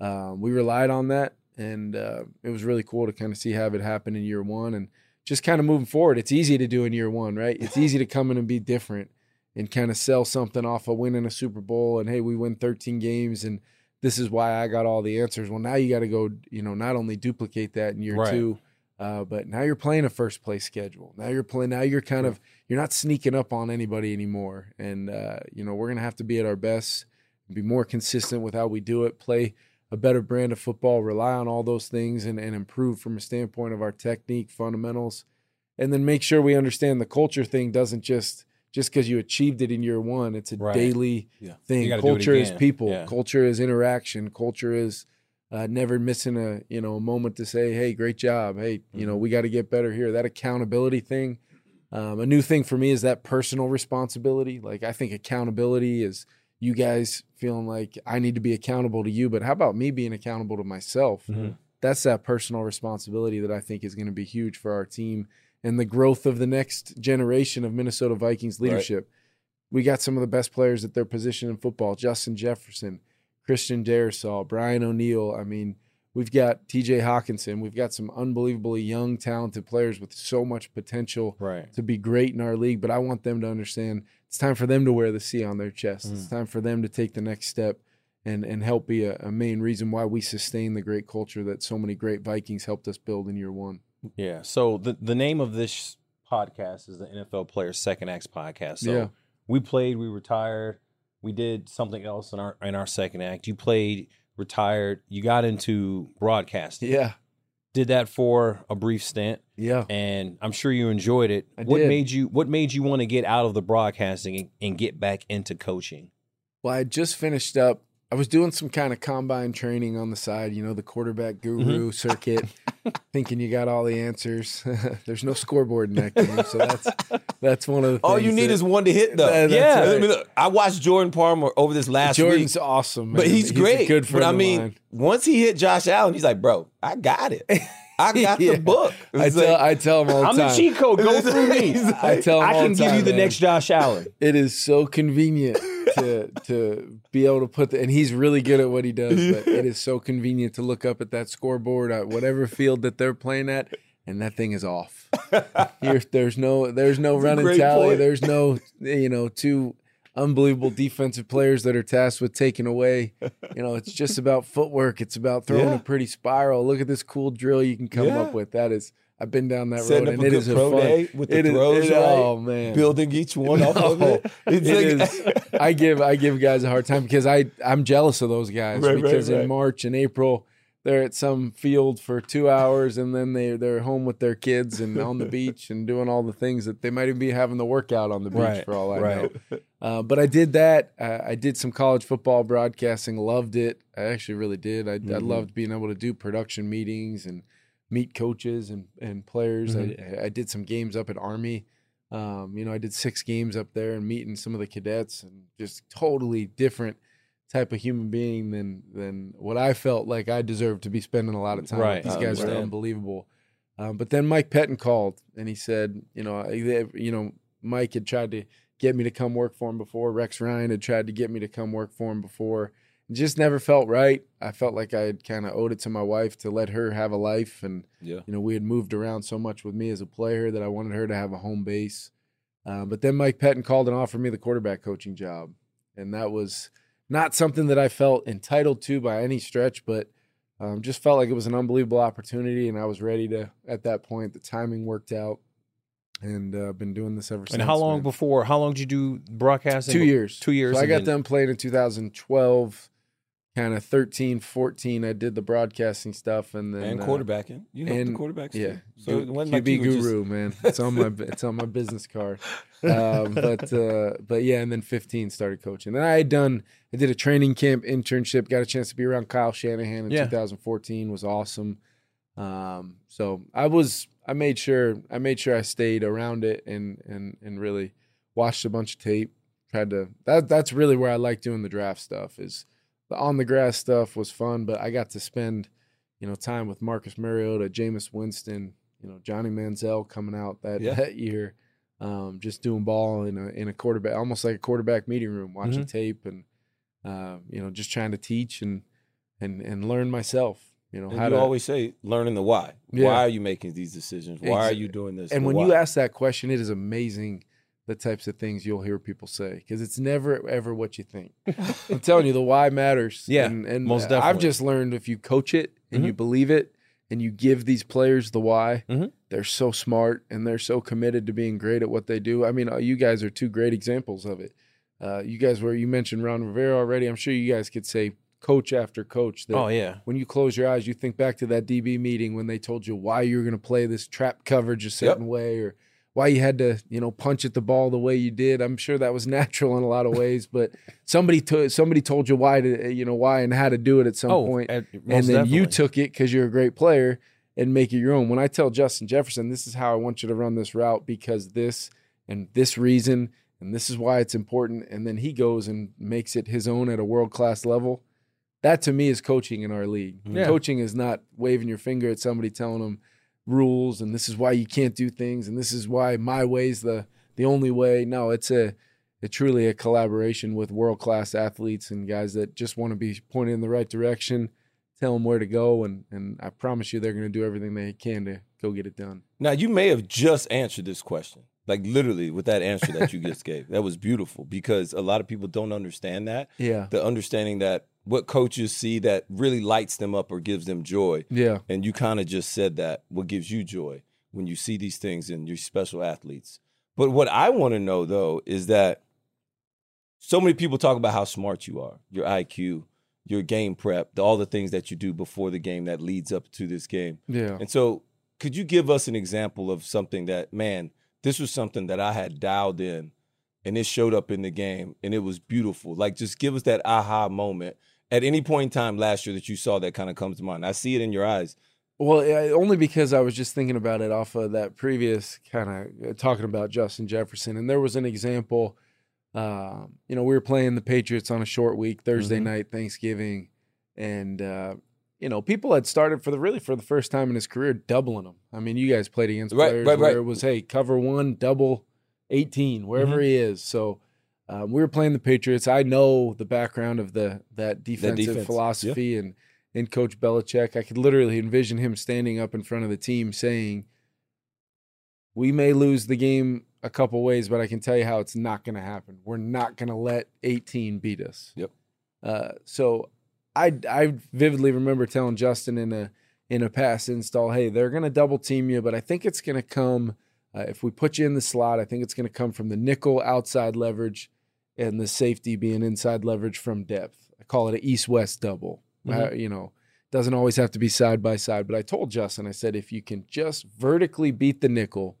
um, we relied on that, and uh, it was really cool to kind of see how it happen in year one, and just kind of moving forward. It's easy to do in year one, right? It's *laughs* easy to come in and be different and kind of sell something off of winning a Super Bowl, and hey, we win 13 games, and this is why I got all the answers. Well, now you got to go, you know, not only duplicate that in year Right. two, uh, but now you're playing a first place schedule. Now you're playing. Now you're kind of you're not sneaking up on anybody anymore, and uh, you know we're gonna have to be at our best, be more consistent with how we do it, play a better brand of football, rely on all those things, and, and improve from a standpoint of our technique fundamentals, and then make sure we understand the culture thing doesn't just just because you achieved it in year one. It's a Right. daily Yeah. thing. You gotta do it Culture is people. Yeah. Culture is interaction. Culture is uh, never missing a you know a moment to say, "Hey, great job. Hey, you know we got to get better here." That accountability thing. Um, a new thing for me is that personal responsibility. Like I think accountability is you guys feeling like I need to be accountable to you, but how about me being accountable to myself? Mhm. That's that personal responsibility that I think is going to be huge for our team and the growth of the next generation of Minnesota Vikings Right. leadership. We got some of the best players at their position in football: Justin Jefferson, Christian Darrisaw, Brian O'Neill. I mean, we've got T.J. Hockenson. We've got some unbelievably young, talented players with so much potential Right. to be great in our league, but I want them to understand it's time for them to wear the C on their chest. It's mm. time for them to take the next step and and help be a, a main reason why we sustain the great culture that so many great Vikings helped us build in year one. Yeah. So the the name of this podcast is the NFL Players Second Acts podcast. So Yeah. we played, we retired, we did something else in our in our second act. You played, retired, you got into broadcasting. Yeah, Did that for a brief stint, yeah. and I'm sure you enjoyed it. I what did. made you What made you want to get out of the broadcasting and, and get back into coaching? Well, I just finished up. I was doing some kind of combine training on the side, you know, the quarterback guru mm-hmm. *laughs* circuit, thinking you got all the answers. *laughs* There's no scoreboard in that game, so that's that's one of the. All you need that- is one to hit though. That- yeah, right. I, mean, look, I watched Jordan Palmer over this last Jordan's week, awesome, but man. he's a great. good but friend I mean, once he hit Josh Allen, he's like, "Bro, I got it. *laughs* I got *laughs* Yeah. the book." I It's tell like- I tell him all the time. I'm time. the cheat code. Go *laughs* through me. I tell him I all can the give you the man. next Josh Allen. *laughs* It is so convenient to to be able to put the and he's really good at what he does. But it is so convenient to look up at that scoreboard at whatever field that they're playing at, and that thing is off. Here, there's no there's no That's a running tally. point. There's no you know two unbelievable defensive players that are tasked with taking away. You know, it's just about footwork. It's about throwing Yeah. a pretty spiral. Look at this cool drill you can come Yeah. up with. That is. I've been down that Setting road, and it is a pro fun. day with the it is- throws it- right, Oh man, building each one *laughs* off of it. It's it like- is. I give I give guys a hard time because I I'm jealous of those guys Right, right, because right. in March and April they're at some field for two hours and then they they're home with their kids and on the *laughs* beach and doing all the things that they might even be having the workout on the beach Right, for all I right. know. Uh, but I did that. Uh, I did some college football broadcasting. Loved it. I actually really did. I, I Mhm. loved being able to do production meetings and meet coaches and and players. I, I did some games up at Army. Um, you know, I did six games up there and meeting some of the cadets and just totally different type of human being than than what I felt like I deserved to be spending a lot of time. with. Right, These guys are understand. unbelievable. Um, but then Mike Pettine called and he said, you know, they- you know, Mike had tried to get me to come work for him before. Rex Ryan had tried to get me to come work for him before. It just never felt right. I felt like I had kind of owed it to my wife to let her have a life and yeah. you know, we had moved around so much with me as a player that I wanted her to have a home base. Uh, but then Mike Pettine called and offered me the quarterback coaching job. And that was not something that I felt entitled to by any stretch, but um, just felt like it was an unbelievable opportunity. And I was ready to, at that point, the timing worked out. And uh, been doing this ever since. And how long man. before? How long did you do broadcasting? Two years. Two years. So I got then- done playing in 2012, kind of 13, 14. I did the broadcasting stuff. And then and uh, quarterbacking. You the and- quarterbacks. Yeah, too. So it wasn't like QB you were just- guru, man. *laughs* It's on my it's on my business card. Um, but uh, but yeah, and then 15 started coaching. And I had done I did a training camp internship. Got a chance to be around Kyle Shanahan in Yeah. 2014. Was awesome. Um, so I was I made sure I made sure I stayed around it and and and really watched a bunch of tape. Tried to that that's really where I like doing the draft stuff. Is the on the grass stuff was fun, but I got to spend you know, time with Marcus Mariota, Jameis Winston, you know, Johnny Manziel coming out that, Yeah. that year, um, just doing ball in a in a quarterback, almost like a quarterback meeting room, watching tape and uh, you know, just trying to teach and and and learn myself. You know, And how you to always say learning the why. Yeah. Why are you making these decisions? Why are you doing this? and when why. you ask that question, it is amazing the types of things you'll hear people say because it's never ever what you think. *laughs* I'm telling you, the why matters. Yeah, and, and most I've just learned if you coach it and you Mhm. believe it and you give these players the why, Mhm. they're so smart and they're so committed to being great at what they do. I mean, uh, you guys are two great examples of it. Uh, you guys were you mentioned Ron Rivera already. I'm sure you guys could say coach after coach. That Oh yeah. when you close your eyes, you think back to that DB meeting when they told you why you were going to play this trap coverage a certain way or why you had to, you know, punch at the ball the way you did. I'm sure that was *laughs* natural in a lot of ways, but somebody to, somebody told you why to, you know, why and how to do it at some oh, point. at- and then you took it because you're a great player and make it your own. When I tell Justin Jefferson, this is how I want you to run this route because this and this reason and this is why it's important. And then he goes and makes it his own at a world class level. That to me is coaching in our league. Yeah. Coaching is not waving your finger at somebody telling them rules and this is why you can't do things and this is why my way's the the only way. No, it's a it's truly a collaboration with world class athletes and guys that just want to be pointed in the right direction, tell them where to go, and and I promise you they're going to do everything they can to go get it done. Now you may have just answered this question, like literally with that answer that you just gave. That was beautiful because a lot of people don't understand that. *laughs* Yeah, The understanding that what coaches see that really lights them up or gives them joy. yeah, And you kind of just said that. What gives you joy when you see these things in your special athletes? But what I want to know though is that so many people talk about how smart you are, your IQ, your game prep, all the things that you do before the game that leads up to this game. yeah. And so, could you give us an example of something that, man, this was something that I had dialed in and it showed up in the game and it was beautiful? Like, just give us that aha moment at any point in time last year that you saw that kind of comes to mind. I see it in your eyes. Well, only because I was just thinking about it off of that previous kind of talking about Justin Jefferson, and there was an example. Um, you know, we were playing the Patriots on a short week, Thursday Mhm. night, Thanksgiving, and uh, you know, people had started for the really for the first time in his career doubling them. I mean, you guys played against Right, players right, where it was hey, cover one, double eighteen, wherever Mhm. he is. So. Um, we were playing the Patriots. I know the background of the that defensive defense, yeah. philosophy and and Coach Belichick. I could literally envision him standing up in front of the team saying, "We may lose the game a couple ways, but I can tell you how it's not going to happen. We're not going to let 18 beat us." Yep. Uh, so I I vividly remember telling Justin in a in a pass install, "Hey, they're going to double team you, but I think it's going to come uh, if we put you in the slot. I think it's going to come from the nickel outside leverage." And the safety being inside leverage from depth. I call it an east west double. Uh, you know, doesn't always have to be side by side. But I told Justin, I said, if you can just vertically beat the nickel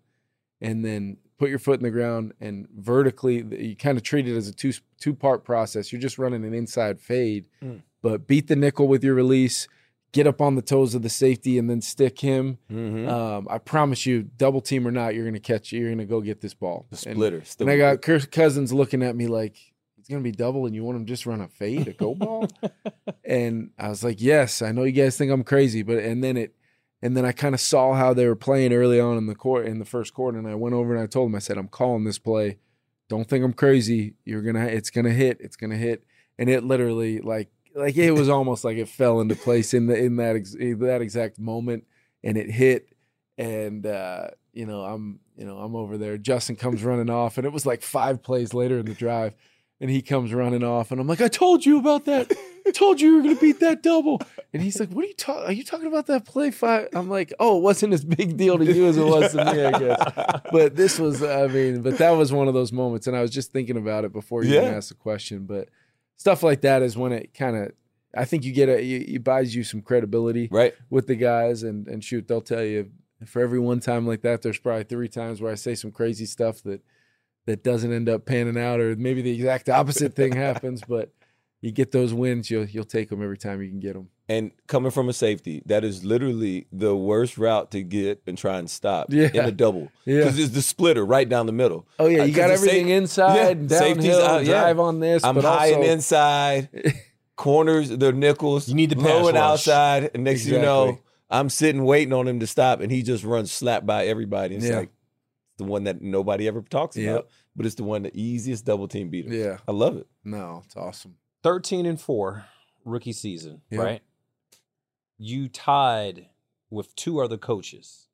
and then put your foot in the ground and vertically, you kind of treat it as a two two part process. You're just running an inside fade, Mm. but beat the nickel with your release, get up on the toes of the safety, and then stick him. Mm-hmm. Um, I promise you, double team or not, you're going to catch. You're going to go get this ball. the And- splitter. and I got Kirk Cousins looking at me like he's gonna be double, and you want him to just run a fade, a go ball. *laughs* and I was like, yes, I know you guys think I'm crazy, but and then it, and then I kind of saw how they were playing early on in the court in the first quarter, and I went over and I told him, I said, I'm calling this play. Don't think I'm crazy. You're gonna, it's gonna hit. It's gonna hit, and it literally like like it was almost like it fell into place in the in that ex, in that exact moment, and it hit, and uh, you know I'm you know I'm over there. Justin comes running off, and it was like five plays later in the drive, and he comes running off, and I'm like, I told you about that. I told you you were gonna beat that double. And he's like, What are you talking? Are you talking about that play five? I'm like, Oh, it wasn't as big deal to you as it was to me, I guess. But this was, I mean, but that was one of those moments, and I was just thinking about it before you even Yeah. asked the question. But stuff like that is when it kind of, I think you get a, you- it buys you some credibility right. with the guys, and and shoot, they'll tell you for every one time like that, there's probably three times where I say some crazy stuff that that doesn't end up panning out, or maybe the exact opposite thing *laughs* happens. But you get those wins, you'll you'll take them every time you can get them. And coming from a safety, that is literally the worst route to get and try and stop Yeah. in a double. *laughs* Yeah. Because it's the splitter right down the middle. Oh yeah, You uh, got everything sa- inside, Yeah, safety's downhill, out, yeah. drive on this. I'm but high also, and inside, *laughs* corners, they're nickels. You need the low pass and rush. outside. And next thing you know, I'm sitting waiting on him to stop, and he just runs slap by everybody. It's Yeah. like the one that nobody ever talks Yep. about, but it's the one the easiest double team beater. Yeah. I love it. No, it's awesome. 13 and 4 rookie season, Yep. right? You tied with two other coaches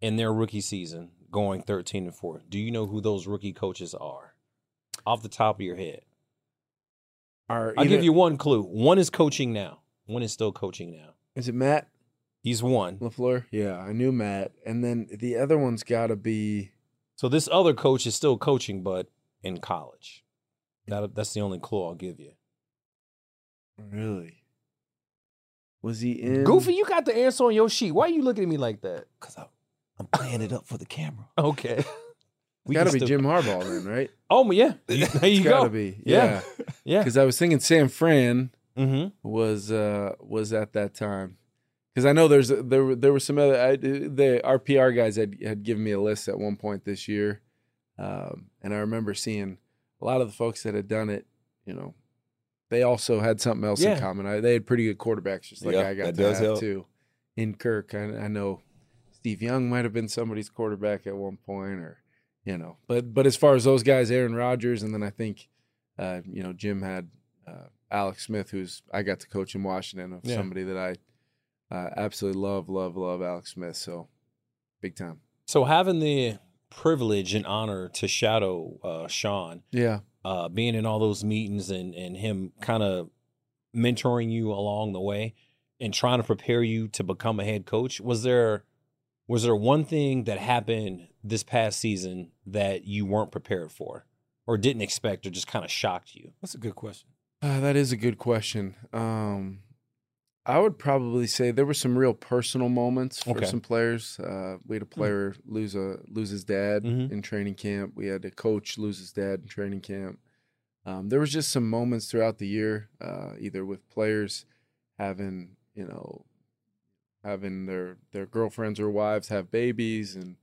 in their rookie season going 13 and 4. Do you know who those rookie coaches are? Off the top of your head. Are I'll either- give you one clue. One is coaching now. One is still coaching now. Is it Matt He's one. LaFleur? Yeah, I knew Matt, and then the other one's got to be. So this other coach is still coaching, but in college. That, that's the only clue I'll give you. Really? Was he in? Goofy, you got the answer on your sheet. Why are you looking at me like that? Because I'm playing it up for the camera. *laughs* Okay. We Got to be still- Jim *laughs* Harbaugh then, right? Oh yeah, *laughs* there you It's got go. to be. Yeah. Yeah. Yeah. Because I was thinking San Fran Mm-hmm. was uh was at that time. Because I know there's there were there were some other I, the our PR guys had had given me a list at one point this year. Um, and I remember seeing a lot of the folks that had done it, you know, they also had something else Yeah. in common. I, they had pretty good quarterbacks, just like Yeah, I got that to does have help. too. In Kirk, I, I know Steve Young might have been somebody's quarterback at one point, or you know, but but as far as those guys, Aaron Rodgers, and then I think, uh, you know, Jim had uh, Alex Smith, who's I got to coach in Washington, of Yeah. somebody that I uh, absolutely love, love, love, Alex Smith. So big time. So having the privilege and honor to shadow uh, Sean, Yeah. uh, being in all those meetings and and him kind of mentoring you along the way and trying to prepare you to become a head coach, was there was there one thing that happened this past season that you weren't prepared for or didn't expect or just kind of shocked you? That's a good question. Uh, that is a good question. Um, I would probably say there were some real personal moments for Okay. some players. Uh, we had a player lose a lose his dad Mhm. in training camp. We had a coach lose his dad in training camp. Um, there was just some moments throughout the year, uh, either with players having you know having their their girlfriends or wives have babies, and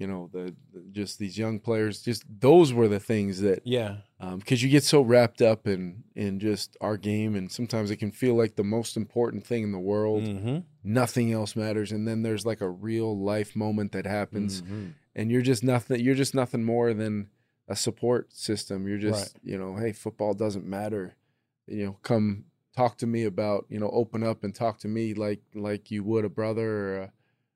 you know the, the just these young players. Just those were the things that Yeah. because you get so wrapped up in in just our game, and sometimes it can feel like the most important thing in the world. Mm-hmm. Nothing else matters, and then there's like a real life moment that happens, Mm-hmm. and you're just nothing. You're just nothing more than a support system. You're just you know, hey, football doesn't matter. You know, come talk to me about you know, open up and talk to me like like you would a brother or a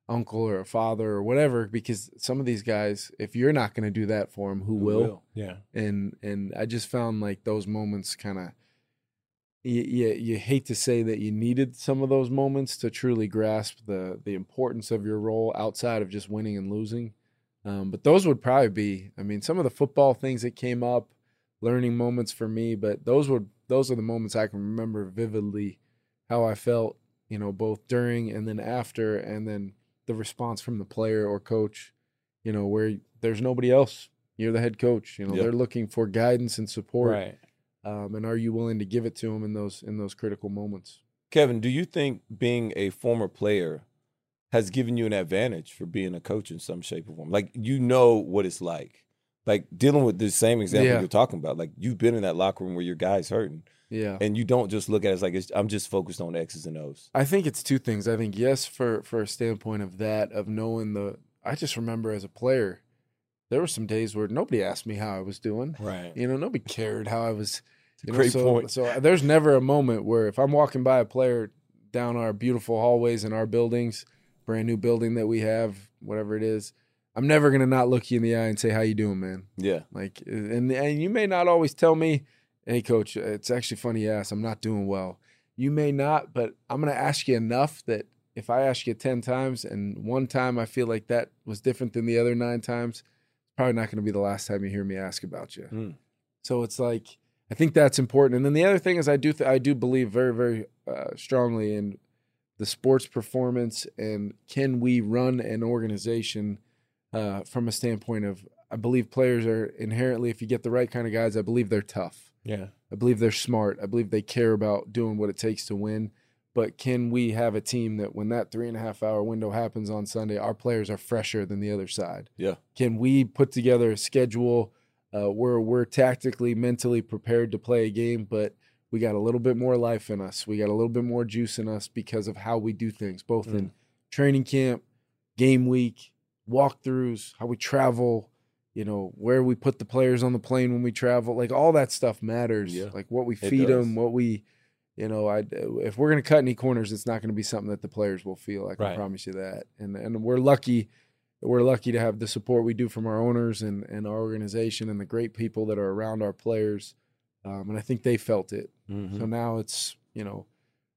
uncle or a father or whatever. Because some of these guys, if you're not going to do that for them, who, will? Yeah. and and I just found like those moments kind of you, you you hate to say that you needed some of those moments to truly grasp the the importance of your role outside of just winning and losing. Um, but those would probably be, I mean, some of the football things that came up, learning moments for me. But those would those are the moments I can remember vividly, how I felt, you know, both during and then after, and then the response from the player or coach, you know, where there's nobody else you're the head coach. You know, Yep. they're looking for guidance and support. Right. Um, and are you willing to give it to them in those in those critical moments? Kevin, do you think being a former player has given you an advantage for being a coach in some shape or form? Like you know what it's like. Like dealing with the same example Yeah. you're talking about. Like you've been in that locker room where your guy's hurting, Yeah. and you don't just look at it as like it's, I'm just focused on X's and O's. I think it's two things. I think yes, for for a standpoint of that, of knowing the. I just remember as a player, there were some days where nobody asked me how I was doing. Right. You know, nobody cared how I was. You know, great so, point. So there's never a moment where if I'm walking by a player down our beautiful hallways in our buildings, brand new building that we have, whatever it is, I'm never gonna not look you in the eye and say, "How you doing, man?" Yeah. Like, and and you may not always tell me, "Hey, coach, it's actually funny you ask. I'm not doing well." You may not, but I'm gonna ask you enough that if I ask you ten times and one time I feel like that was different than the other nine times, it's probably not gonna be the last time you hear me ask about you. Hmm. So it's like I think that's important. And then the other thing is I do th- I do believe very very uh, strongly in the sports performance and can we run an organization uh, from a standpoint of I believe players are inherently if you get the right kind of guys I believe they're tough. Yeah. I believe they're smart. I believe they care about doing what it takes to win. But can we have a team that when that three and a half hour window happens on Sunday, our players are fresher than the other side? Yeah. Can we put together a schedule uh, where we're tactically, mentally prepared to play a game, but we got a little bit more life in us. We got a little bit more juice in us because of how we do things, both in training camp, game week, walkthroughs, how we travel, you know, where we put the players on the plane when we travel. Like all that stuff matters. Yeah, like what we feed them, what we, you know, I if we're gonna cut any corners, it's not gonna be something that the players will feel. I can Right. promise you that. And and we're lucky. We're lucky to have the support we do from our owners and, and our organization and the great people that are around our players. Um, and I think they felt it. Mhm. So now it's, you know,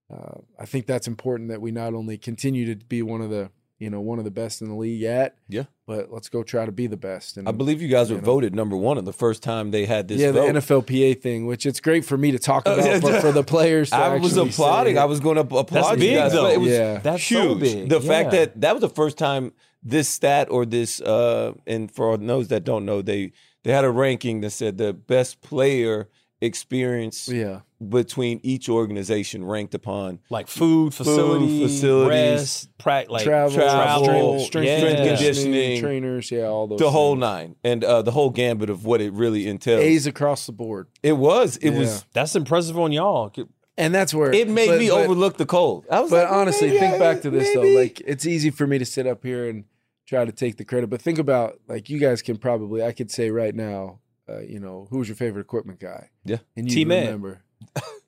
uh, I think that's important that we not only continue to be one of the, you know, one of the best in the league yet. Yeah. but let's go try to be the best. And I believe you guys were you know. voted number one in the first time they had this yeah, vote. the NFLPA thing, which it's great for me to talk Oh, about, yeah, but for the players, to I was applauding. I was going to applaud you big, guys. though. It was Yeah. That's huge. so big. The fact that that was the first time this stat or this, uh, and for those that don't know, they they had a ranking that said the best player experience yeah, between each organization ranked upon Like food, facility, facilities, rest, pra- like travel, travel, strength, strength, yeah. strength conditioning, conditioning, trainers, yeah, all those. the whole things. nine and uh, the whole gambit of what it really entails. A's across the board, It was. It Yeah. was. That's impressive on y'all. and that's where It made but- me but- overlook the cold. I was But like, honestly, think I- back to this maybe. though. Like it's easy for me to sit up here and try to take the credit, but think about like you guys can probably I could say right now, uh, you know, who was your favorite equipment guy? Yeah. and you T-Man. remember.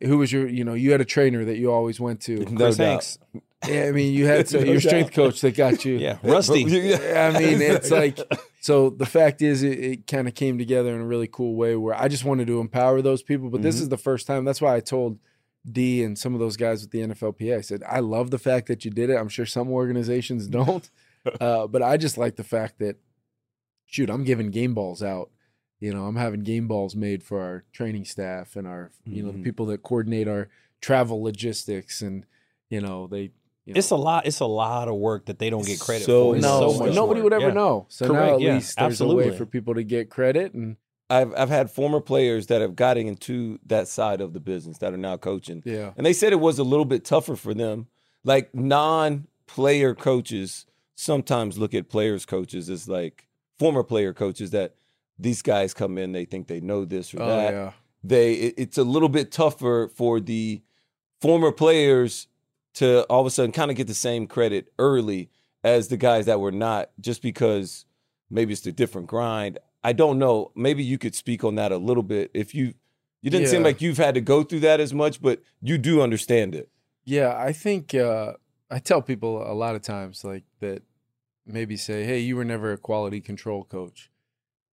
Who was your, you know, you had a trainer that you always went to. No Chris doubt. Hanks. Yeah, I mean, you had *laughs* so, No your strength doubt. coach that got you. Yeah, Rusty. Yeah, I mean, it's *laughs* like so. The fact is, it, it kind of came together in a really cool way where I just wanted to empower those people. But this Mhm. is the first time. That's why I told D and some of those guys with the NFLPA. I said, I love the fact that you did it. I'm sure some organizations don't, *laughs* uh, but I just like the fact that, shoot, I'm giving game balls out. You know, I'm having game balls made for our training staff and our, you know, the Mhm. people that coordinate our travel logistics and, you know, they. You know, It's a lot. It's a lot of work that they don't get credit So for. It's no, so much nobody work. would ever Yeah. know. So now at yeah, least there's a way for people to get credit, and I've I've had former players that have gotten into that side of the business that are now coaching, yeah, and they said it was a little bit tougher for them. Like non-player coaches sometimes look at players coaches as like former player coaches that these guys come in, they think they know this or oh that. yeah, They it- it's a little bit tougher for the former players to all of a sudden kind of get the same credit early as the guys that were not, just because maybe it's a different grind. I don't know. Maybe you could speak on that a little bit. If you you didn't seem like you've had to go through that as much, but you do understand it. yeah. I think uh, I tell people a lot of times like that. Maybe say, "Hey, you were never a quality control coach."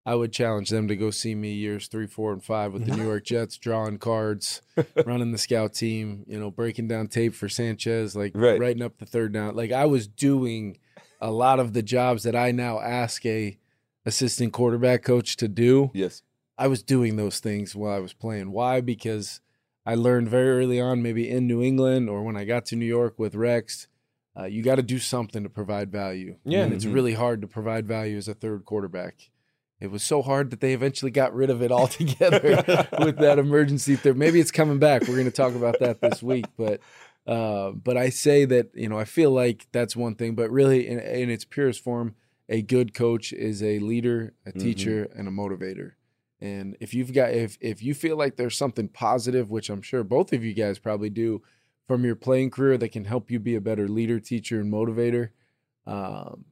I would challenge them to go see me years three, four, and five with the New York Jets, drawing cards, *laughs* running the scout team, you know, breaking down tape for Sanchez, like Right. writing up the third down. Like I was doing a lot of the jobs that I now ask a assistant quarterback coach to do. Yes. I was doing those things while I was playing. Why? Because I learned very early on, maybe in New England or when I got to New York with Rex, uh, you got to do something to provide value. Yeah. and it's Mhm. really hard to provide value as a third quarterback. It was so hard that they eventually got rid of it altogether *laughs* with that emergency third. Maybe it's coming back. We're going to talk about that this week, but uh, but I say that you know I feel like that's one thing, but really in, in its purest form, a good coach is a leader, a Mhm. teacher, and a motivator. And if you've got if if you feel like there's something positive, which I'm sure both of you guys probably do, from your playing career that can help you be a better leader, teacher, and motivator, um,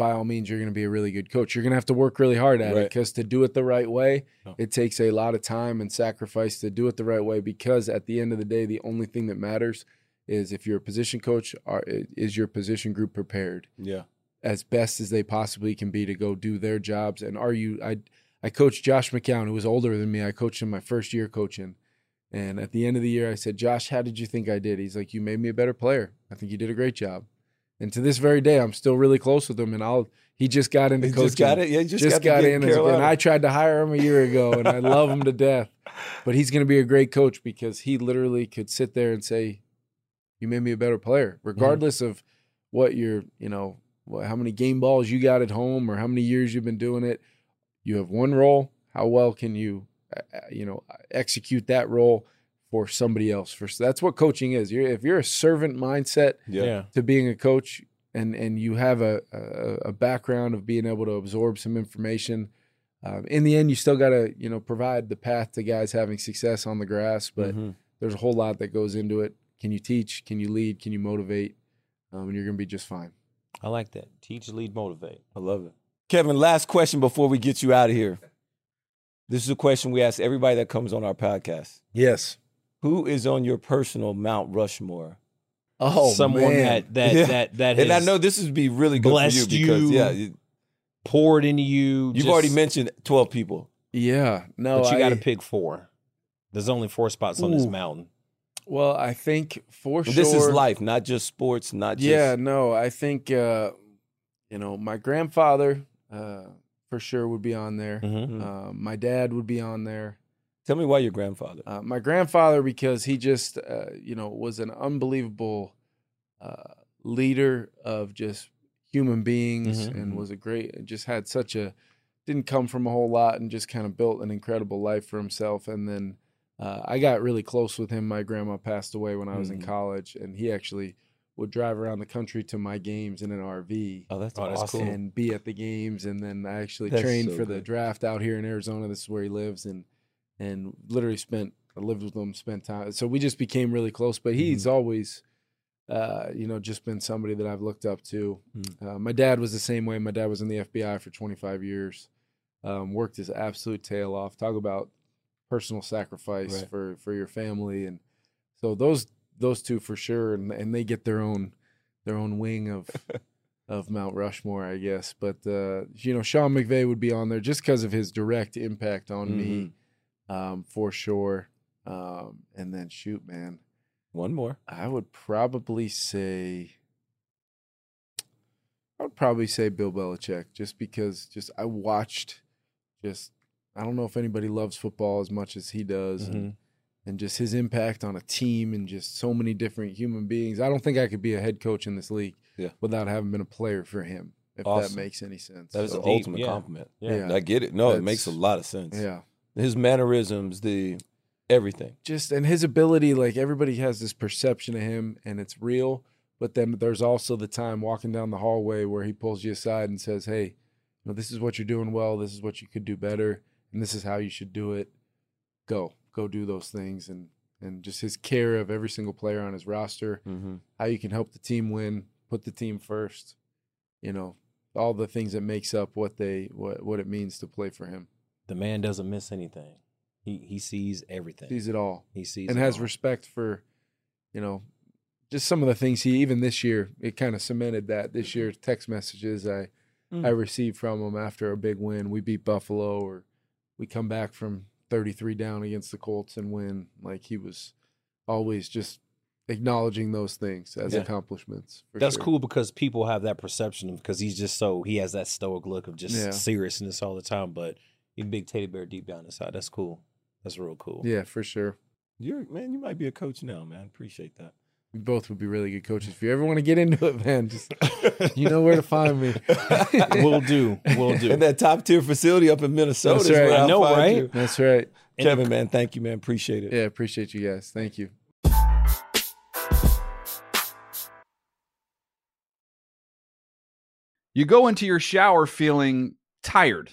by all means, you're going to be a really good coach. You're going to have to work really hard at it because to do it the right way, Oh. it takes a lot of time and sacrifice to do it the right way. Because at the end of the day, the only thing that matters is if you're a position coach, are, is your position group prepared Yeah. as best as they possibly can be to go do their jobs? And are you? I I coached Josh McCown, who was older than me. I coached him my first year coaching. And at the end of the year, I said, Josh, how did you think I did? He's like, You made me a better player. I think you did a great job. And to this very day, I'm still really close with him. And I'll he just got into He coaching. just got it. Yeah, he just, Just, got, got, in, and I tried to hire him a year ago, and I love him to death. *laughs* But he's going to be a great coach because he literally could sit there and say, "You made me a better player," Mm-hmm. regardless of what your, you know, what, how many game balls you got at home or how many years you've been doing it. You have one role. How well can you, uh, uh, you know, execute that role for somebody else? For that's what coaching is. You're, if you're a servant mindset, yeah. to being a coach and and you have a a, a background of being able to absorb some information um, in the end you still got to you know provide the path to guys having success on the grass but Mhm. there's a whole lot that goes into it can you teach can you lead can you motivate um, and you're gonna be just fine I like that. Teach, lead, motivate. I love it. Kevin, last question before we get you out of here. This is a question we ask everybody that comes on our podcast. yes Who is on your personal Mount Rushmore? oh Someone man. that that Yeah. that that And I know this would be really good for you because you, yeah, you- poured into you. you've just- already mentioned 12 people. yeah no but you got to pick four. There's only four spots on this mountain. well i think for sure This is life, not just sports, not just yeah no i think uh you know my grandfather uh for sure would be on there Mm-hmm. Mhm. uh, my dad would be on there Tell me why your grandfather. Uh, my grandfather, because he just, uh, you know, was an unbelievable uh, leader of just human beings Mhm. and was a great, just had such a, didn't come from a whole lot and just kind of built an incredible life for himself. And then uh, I got really close with him. My grandma passed away when I was in Mhm. college, and he actually would drive around the country to my games in an RV Oh, that's Oh, that's awesome. cool. and be at the games. And then I actually That's trained so for the draft out here in Arizona. This is where he lives, and and literally spent I lived with him, spent time. So we just became really close. But he's Mm-hmm. always, uh, you know, just been somebody that I've looked up to. Mm. Uh, my dad was the same way. My dad was in the FBI for 25 years. Um, worked his absolute tail off. Talk about personal sacrifice Right. for for your family, and so those those two for sure, and and they get their own their own wing of *laughs* of Mount Rushmore, I guess. But uh, you know, Sean McVay would be on there just because of his direct impact on me, um, for sure. Um, and then shoot, man, One more. I would probably say. I would probably say Bill Belichick, just because just I watched, just I don't know if anybody loves football as much as he does, and, and just his impact on a team and just so many different human beings. I don't think I could be a head coach in this league Yeah. without having been a player for him. If that makes any sense. That is So, the ultimate yeah. compliment. Yeah. I get it. No, it makes a lot of sense. yeah. His mannerisms, the everything. just and his ability like everybody has this perception of him and it's real but then there's also the time walking down the hallway where he pulls you aside and says hey you know this is what you're doing well this is what you could do better and this is how you should do it go go do those things and and just his care of every single player on his roster Mm-hmm. how you can help the team win put the team first you know all the things that makes up what they what what it means to play for him The man doesn't miss anything. He he sees everything. sees it all he sees and it has all. respect for, you know, just some of the things he even this year it kind of cemented that this year text messages I Mm. I received from him after a big win. We beat Buffalo or we come back from 33 down against the Colts and win. Like he was always just acknowledging those things as Yeah. accomplishments. That's sure. cool because people have that perception of because he's just so he has that stoic look of just Yeah. seriousness all the time, but he's a big teddy bear deep down inside. That's cool. That's real cool. Yeah, for sure. You're man, you might be a coach now, man. Appreciate that. We both would be really good coaches. If you ever want to get into it, man, just *laughs* you know where to find me. *laughs* We'll do. We'll do. And that top tier facility up in Minnesota. That's right. I'll I know, right? you. That's right. Kevin, man, thank you, man. Appreciate it. Yeah, appreciate you guys. Thank you. You go into your shower feeling tired,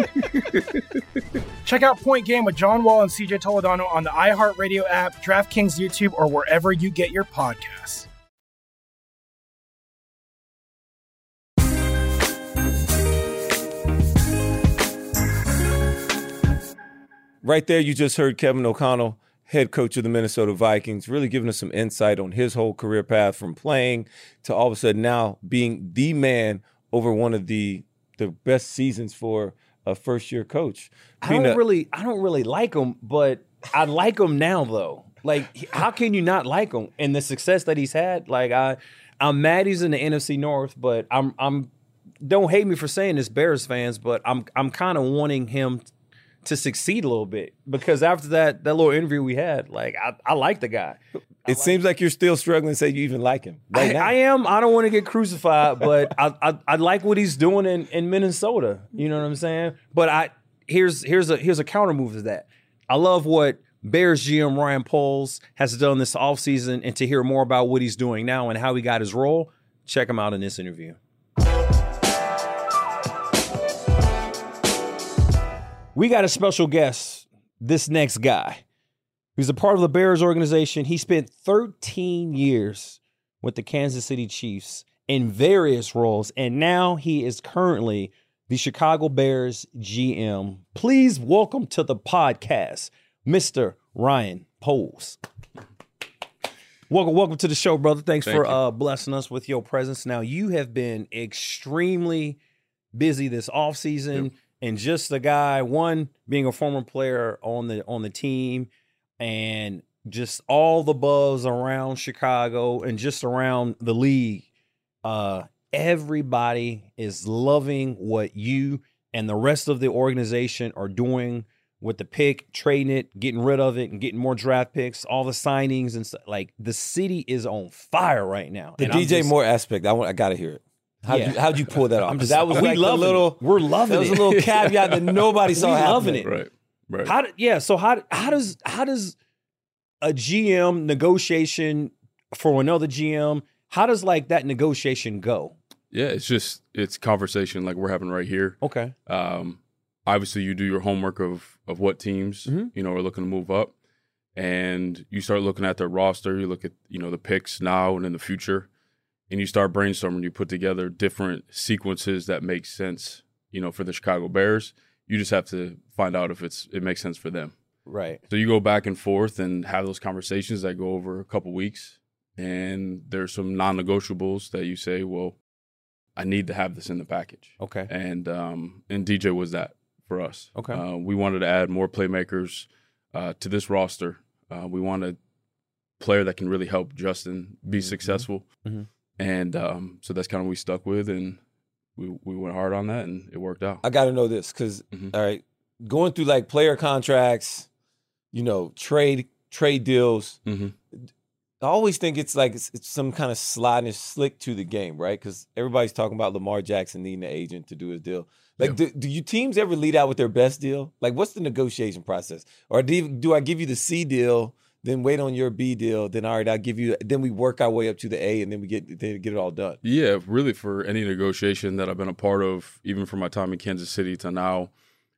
*laughs* Check out Point Game with John Wall and CJ Toledano on the iHeartRadio app, DraftKings YouTube, or wherever you get your podcasts. Right there, you just heard Kevin O'Connell, head coach of the Minnesota Vikings, really giving us some insight on his whole career path from playing to all of a sudden now being the man over one of the the best seasons for a first year coach. I don't really, I don't really like him, but I like him now though. Like, how can you not like him? And the success that he's had, like I, I'm mad he's in the NFC North, but I'm, I'm. Don't hate me for saying this, Bears fans, but I'm, I'm kind of wanting him to succeed a little bit because after that, that little interview we had, like I, I like the guy. It seems like you're still struggling to say you even like him. I, Right now. I am. I don't want to get crucified, but I, I I like what he's doing in, in Minnesota. You know what I'm saying? But I here's here's a here's a counter move to that. I love what Bears GM Ryan Poles has done this offseason and to hear more about what he's doing now and how he got his role, check him out in this interview. We got a special guest, this next guy. He's a part of the Bears organization. He spent 13 years with the Kansas City Chiefs in various roles, and now he is currently the Chicago Bears GM. Please welcome to the podcast, Mr. Ryan Poles. Welcome, welcome to the show, brother. Thanks Thank for uh, blessing us with your presence. Now, you have been extremely busy this offseason and just the guy, one being a former player on the on the team, and just all the buzz around Chicago and just around the league. Uh, everybody is loving what you and the rest of the organization are doing with the pick, trading it, getting rid of it, and getting more draft picks, all the signings and stuff. Like the city is on fire right now. The And DJ just- Moore aspect, I want, I gotta hear it. How'd, Yeah. you, how'd you pull that *laughs* off? I'm 'Cause just- that was we like the loving it. little. We're loving That was it. a little *laughs* caveat that nobody saw We happening. loving it. Right. Right. How? do- Yeah. So how? How does? How does a GM negotiation for another GM? How does like that negotiation go? Yeah, it's just it's conversation like we're having right here. Okay. Um, obviously, you do your homework of of what teams Mhm. you know are looking to move up, and you start looking at their roster. You look at you know the picks now and in the future, and you start brainstorming. You put together different sequences that make sense. You know, for the Chicago Bears, you just have to find out if it's it makes sense for them. Right. So you go back and forth and have those conversations that go over a couple weeks, and there's some non-negotiables that you say, well, I need to have this in the package. Okay. And um, and DJ was that for us. Okay. Uh, we wanted to add more playmakers uh, to this roster. Uh, we want a player that can really help Justin be successful, Mhm. And um, so that's kind of what we stuck with, and we we went hard on that, and it worked out. I got to know this because Mhm. all right, going through like player contracts, you know, trade trade deals. hmm I always think it's like it's, it's some kind of sliding slick to the game, right? Because everybody's talking about Lamar Jackson needing an agent to do his deal. Like, do, do you teams ever lead out with their best deal? Like, what's the negotiation process? Or do, do I give you the C deal, then wait on your B deal, then all right, I'll give you, then we work our way up to the A, and then we get then get it all done. Yeah, really for any negotiation that I've been a part of, even from my time in Kansas City to now,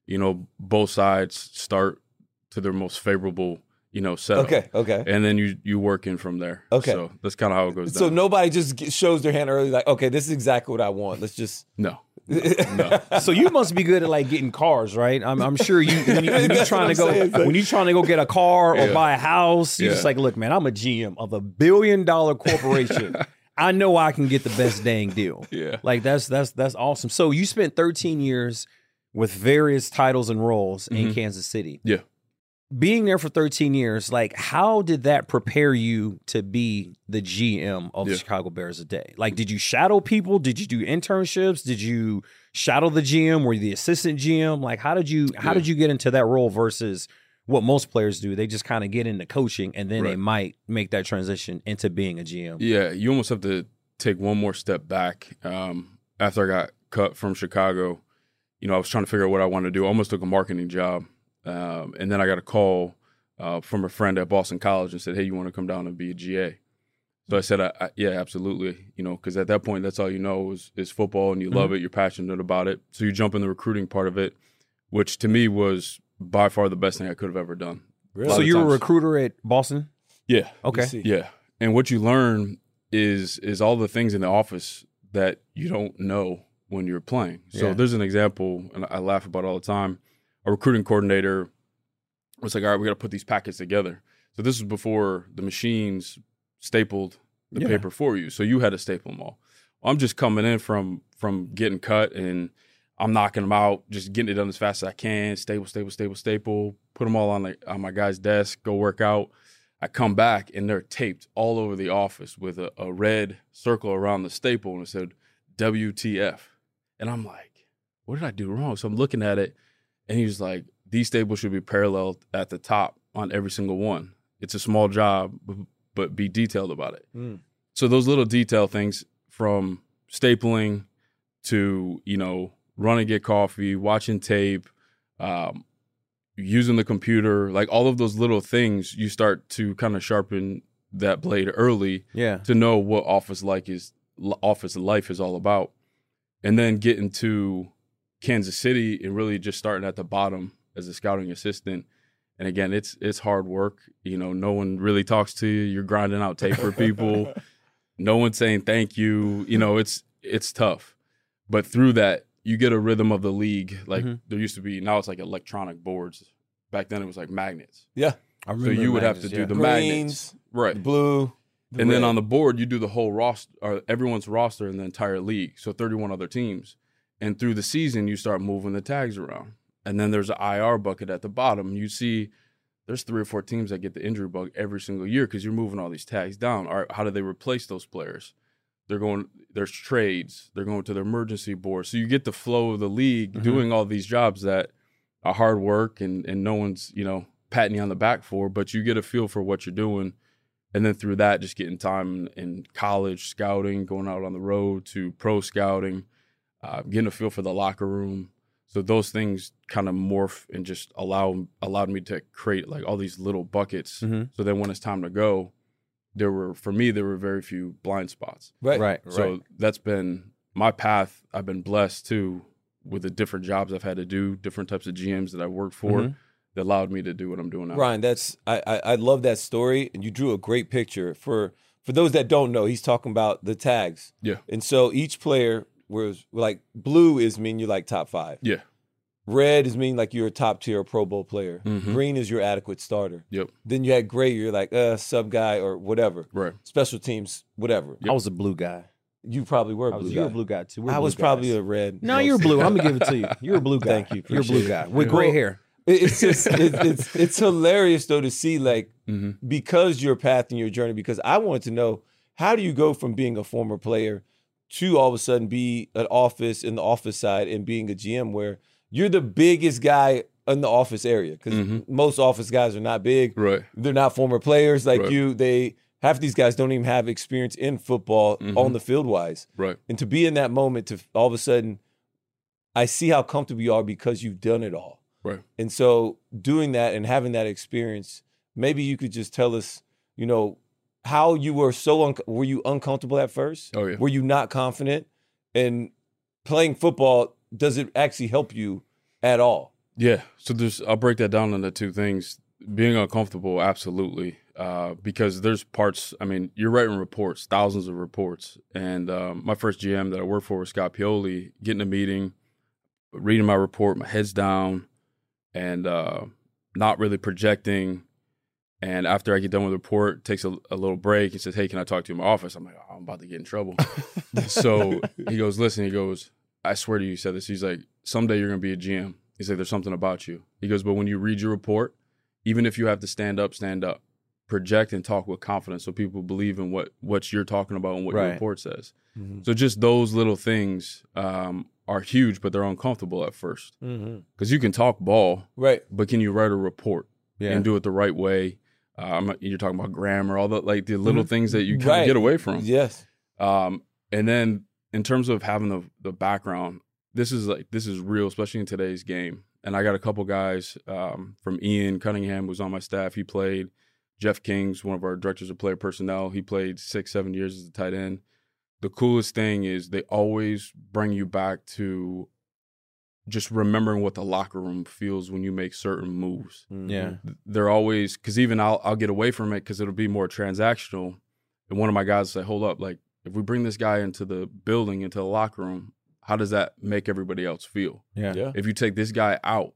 you know, both sides start to their most favorable, you know, setup. Okay, okay. And then you you work in from there. Okay. So that's kind of how it goes So down. nobody just shows their hand early, like, okay, this is exactly what I want. Let's just no. *laughs* So you must be good at like getting cars, right? I'm, I'm sure you when, you, when you're trying to go saying. when you're trying to go get a car or Yeah. buy a house. You're just like, look, man, I'm a GM of a billion dollar corporation. *laughs* I know I can get the best dang deal. Yeah. Like that's that's that's awesome. So you spent 13 years with various titles and roles in Mhm. Kansas City. Yeah. Being there for 13 years, like how did that prepare you to be the GM of the Chicago Bears a day? Like did you shadow people? Did you do internships? Did you shadow the GM? Were you the assistant GM? Like how did you how Yeah. did you get into that role versus what most players do? They just kind of get into coaching and then they might make that transition into being a GM. Yeah, you almost have to take one more step back. Um, after I got cut from Chicago, you know, I was trying to figure out what I wanted to do. I almost took a marketing job, um, and then I got a call uh, from a friend at Boston College and said, "Hey, you want to come down and be a GA?" So I said, I, I, yeah, absolutely. You know, because at that point, that's all you know is, is football and you love Mm-hmm. it, you're passionate about it. So you jump in the recruiting part of it, which to me was by far the best thing I could have ever done. Lot So you were a recruiter at Boston? Yeah. Okay. Yeah. And what you learn is is all the things in the office that you don't know when you're playing. So Yeah. there's an example, and I laugh about all the time. A recruiting coordinator was like, "All right, we got to put these packets together." So this was before the machines stapled the Yeah. paper for you, so you had to staple them all. I'm just coming in from from getting cut, and I'm knocking them out, just getting it done as fast as I can. Staple, staple, staple, staple. Put them all on the on my guy's desk. Go work out. I come back and they're taped all over the office with a, a red circle around the staple and it said WTF. And I'm like, what did I do wrong? So I'm looking at it and he was like, these staples should be parallel at the top on every single one. It's a small job, but be detailed about it. Mm. So those little detail things from stapling to, you know, running get coffee, watching tape, um, using the computer, like all of those little things, you start to kind of sharpen that blade early Yeah. to know what office like is office life is all about. And then getting to Kansas City and really just starting at the bottom as a scouting assistant. And again, it's it's hard work. You know, no one really talks to you. You're grinding out tape for people. *laughs* no one's saying thank you. You know, it's it's tough. But through that, you get a rhythm of the league. Like Mhm. there used to be now it's like electronic boards. Back then it was like magnets. Yeah. I So you would have to do yeah. the Greens, magnets. Right. blue. and then on the board you do the whole roster or everyone's roster in the entire league. So 31 other teams. And through the season you start moving the tags around. And then there's an IR bucket at the bottom. You see there's three or four teams that get the injury bug every single year because you're moving all these tags down. All right, how do they replace those players? They're going. There's trades. They're going to the emergency board. So you get the flow of the league mm-hmm. doing all these jobs that are hard work and and no one's you know patting you on the back for, but you get a feel for what you're doing, and then through that, just getting time in, in college scouting, going out on the road to pro scouting, uh, getting a feel for the locker room. So those things kind of morph and just allow allowed me to create like all these little buckets. Mhm. So then when it's time to go, there were for me there were very few blind spots. Right. Right. So right. that's been my path. I've been blessed too with the different jobs I've had to do, different types of GMs that I've worked for Mhm. that allowed me to do what I'm doing now. Ryan, that's I, I I love that story, and you drew a great picture for for those that don't know. He's talking about the tags, Yeah. and so each player was like blue is mean you're like top five. Yeah. Red is mean like you're a top tier Pro Bowl player. Mhm. Green is your adequate starter. Yep. Then you had gray, you're like uh sub guy or whatever. Right. Special teams, whatever. I was a blue guy. You probably were a I was, blue you're a blue guy too. We're I blue was probably a red. No, you're blue. I'm gonna give it to you. You're a blue *laughs* guy. Thank you. You're a blue guy with gray hair. It's just it, it's it's hilarious though to see like Mhm. because your path and your journey. Because I wanted to know how do you go from being a former player to all of a sudden be an office in the office side and being a GM where you're the biggest guy in the office area because Mhm. most office guys are not big. Right. They're not former players like Right. you. They half these guys don't even have experience in football Mhm. on the field wise. Right. And to be in that moment to all of a sudden, I see how comfortable you are because you've done it all. Right. And so doing that and having that experience, maybe you could just tell us, you know, how you were so un- were you uncomfortable at first? Oh yeah. Were you not confident? And playing football, does it actually help you at all? Yeah. So there's I'll break that down into two things. Being uncomfortable, absolutely. Uh, because there's parts. I mean, you're writing reports, thousands of reports, and um, my first GM that I worked for was Scott Pioli. Getting a meeting, reading my report, my head's down, and uh, not really projecting. And after I get done with the report, takes a, a little break. He says, "Hey, can I talk to you in my office?" I'm like, oh, "I'm about to get in trouble." *laughs* so he goes, "Listen," he goes, "I swear to you, he said this." He's like, "Someday you're gonna be a GM." He's like, "There's something about you." He goes, "But when you read your report, even if you have to stand up, stand up, project and talk with confidence, so people believe in what what you're talking about and what your report says." So just those little things um, are huge, but they're uncomfortable at first Mm-hmm. because you can talk ball, Right. but can you write a report Yeah. and do it the right way? Uh, you're talking about grammar, all the like the little Mhm. things that you kind Right. of get away from. Yes. Um, and then in terms of having the the background, this is like this is real, especially in today's game. And I got a couple guys um, from Ian Cunningham who's on my staff. He played. Jeff King's one of our directors of player personnel. He played six, seven years as a tight end. The coolest thing is they always bring you back to just remembering what the locker room feels when you make certain moves. Mm-hmm. Yeah. They're always because even I'll I'll get away from it because it'll be more transactional. And one of my guys will say, "Hold up, like if we bring this guy into the building, into the locker room, how does that make everybody else feel? Yeah. Yeah. If you take this guy out,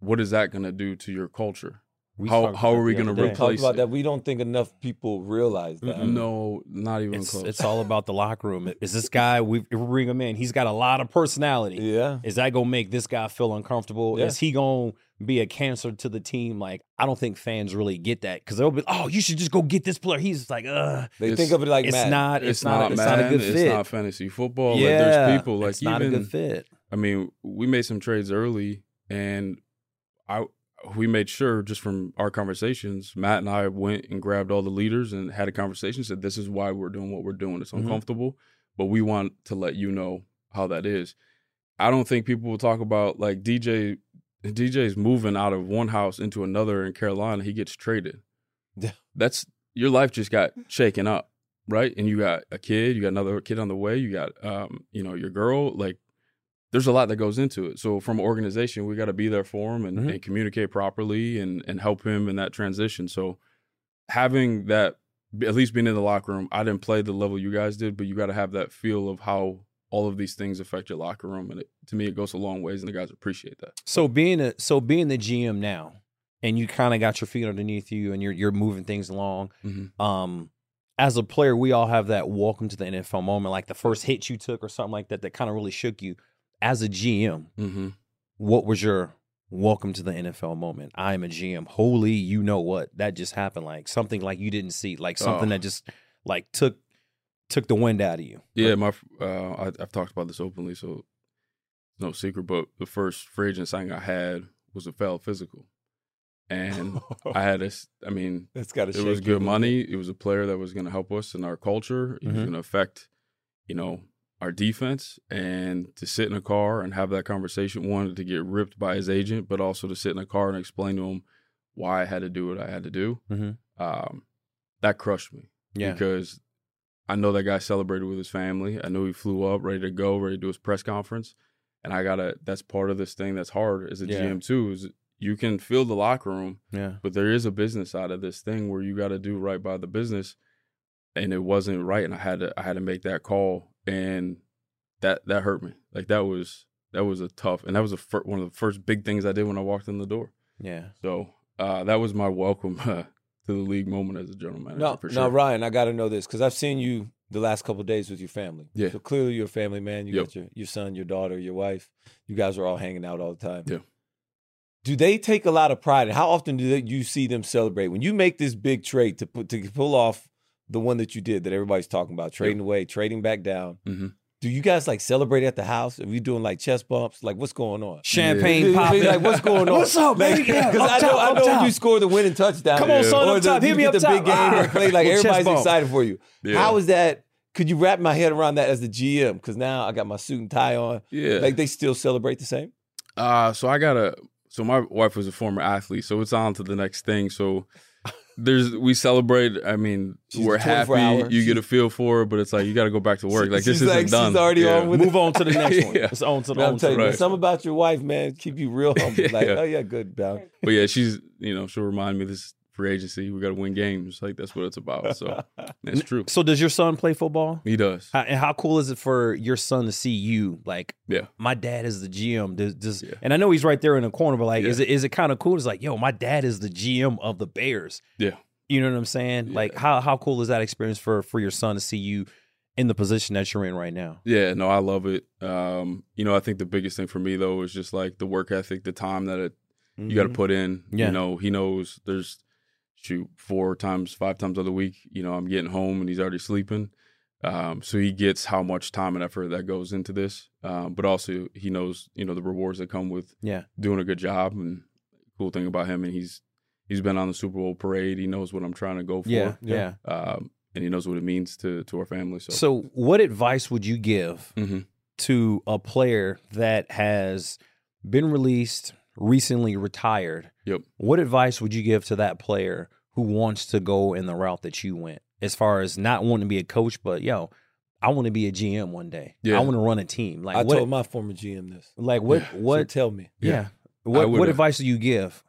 what is that going to do to your culture? We how how are we going other to day. Talk replace about it? that. We don't think enough people realize that. No, not even It's, close. it's all about the locker room. Is this guy, we, if we bring him in, he's got a lot of personality. Yeah. Is that going to make this guy feel uncomfortable? Yeah. Is he going to be a cancer to the team? Like, I don't think fans really get that because they'll be, oh, you should just go get this player. He's like, uh, They It's- think of it like it's Madden. not, it's, it's, not, not, it's man. not a good fit. It's not fantasy football. yeah, like there's people like it's not even a good fit. I mean, we made some trades early, and I we made sure just from our conversations, Matt and I went and grabbed all the leaders and had a conversation. Said this is why we're doing what we're doing. It's Mhm. uncomfortable, but we want to let you know how that is. I don't think people will talk about like DJ. DJ's moving out of one house into another in Carolina. He gets traded. Yeah. That's your life just got shaken up, right? And you got a kid, you got another kid on the way, you got um, you know, your girl. Like, there's a lot that goes into it. So from an organization, we got to be there for him and, Mhm. and communicate properly and and help him in that transition. So having that, at least being in the locker room, I didn't play the level you guys did, but you got to have that feel of how all of these things affect your locker room, and it, to me, it goes a long ways, and the guys appreciate that. So being a so being the GM now, and you kind of got your feet underneath you, and you're you're moving things along. Mhm. Um, as a player, we all have that welcome to the NFL moment, like the first hit you took or something like that, that kind of really shook you. As a GM, Mm-hmm. what was your welcome to the NFL moment? I am a GM. Holy, you know what? That just happened. Like something like you didn't see, like something Oh. that just like took took the wind out of you. Yeah, my uh, I, I've talked about this openly, so no secret. But the first free agent signing I had was a foul physical, and *laughs* I had this. I mean, That's got to it was good money. It was a player that was going to help us in our culture. It was Mhm. going to affect, you know, our defense. And to sit in a car and have that conversation, wanted to get ripped by his agent, but also to sit in a car and explain to him why I had to do what I had to do. Mhm. Um, that crushed me Yeah. because I know that guy celebrated with his family. I know he flew up ready to go, ready to do his press conference. And I gotta. That's part of this thing that's hard as a Yeah. GM too. Is you can feel the locker room, Yeah. but there is a business side of this thing where you got to do right by the business, and it wasn't right, and I had to I had to make that call, and that that hurt me. Like that was that was a tough, and that was a fir- one of the first big things I did when I walked in the door. Yeah. So uh, that was my welcome *laughs* uh, to the league moment as a general manager. Now, for now. Ryan, I got to know this because I've seen you the last couple of days with your family. Yeah. So clearly, you're a family man. You Yep. got your, your son, your daughter, your wife. You guys are all hanging out all the time. Yeah. Do they take a lot of pride? And how often do they, you see them celebrate when you make this big trade to put to pull off the one that you did that everybody's talking about, trading away, trading back down? Mhm. Do you guys like celebrate at the house? Are you doing like chest bumps? Like what's going on? Champagne Yeah. popping. *laughs* Like what's going on? What's up, baby? Yeah, Because up I know, top, I know when you score the winning touchdown. Come on, son, or up the- top. Hit me up the big top. game and play like *laughs* Little chest everybody's excited for you. Yeah. How is that? Could you wrap my head around that as the GM? Because now I got my suit and tie on. Yeah. Like they still celebrate the same. Uh, so I got a. So my wife was a former athlete, so it's on to the next thing. So there's we celebrate. I mean, She's we're happy. hour. You get a feel for it, but it's like you got to go back to work. Like this She's isn't like- she's done. already on with Move on to the next *laughs* one. Yeah. It's on to the Man, on I'm telling you, Right. something about your wife, man, keep you real humble. *laughs* Like, Yeah. oh yeah, good, pal. But yeah, she's you know she'll remind me this free agency. We got to win games. Like that's what it's about. So *laughs* that's true. So does your son play football? He does. How, and how cool is it for your son to see you like? Yeah. my dad is the GM. Does, does Yeah. and I know he's right there in the corner, but like, is it is it kind of cool? It's like, yo, my dad is the GM of the Bears. Yeah. You know what I'm saying? Like, how how cool is that experience for for your son to see you in the position that you're in right now? Yeah, no, I love it. Um, you know, I think the biggest thing for me though is just like the work ethic, the time that it you got to put in. Yeah. You know, he knows there's shoot four times, five times of the week. You know, I'm getting home and he's already sleeping. Um, so he gets how much time and effort that goes into this. Um, but also he knows, you know, the rewards that come with Yeah. doing a good job. And cool thing about him, and he's he's been on the Super Bowl parade. He knows what I'm trying to go for. Yeah, yeah. Um, and he knows what it means to to our family. So, So, what advice would you give Mhm. to a player that has been released, recently retired? Yep. What advice would you give to that player who wants to go in the route that you went, as far as not wanting to be a coach, but yo, I want to be a GM one day. Yeah. I want to run a team. Like I what? told my former GM this. like what? So What? tell me. yeah. I What? What advice do you give?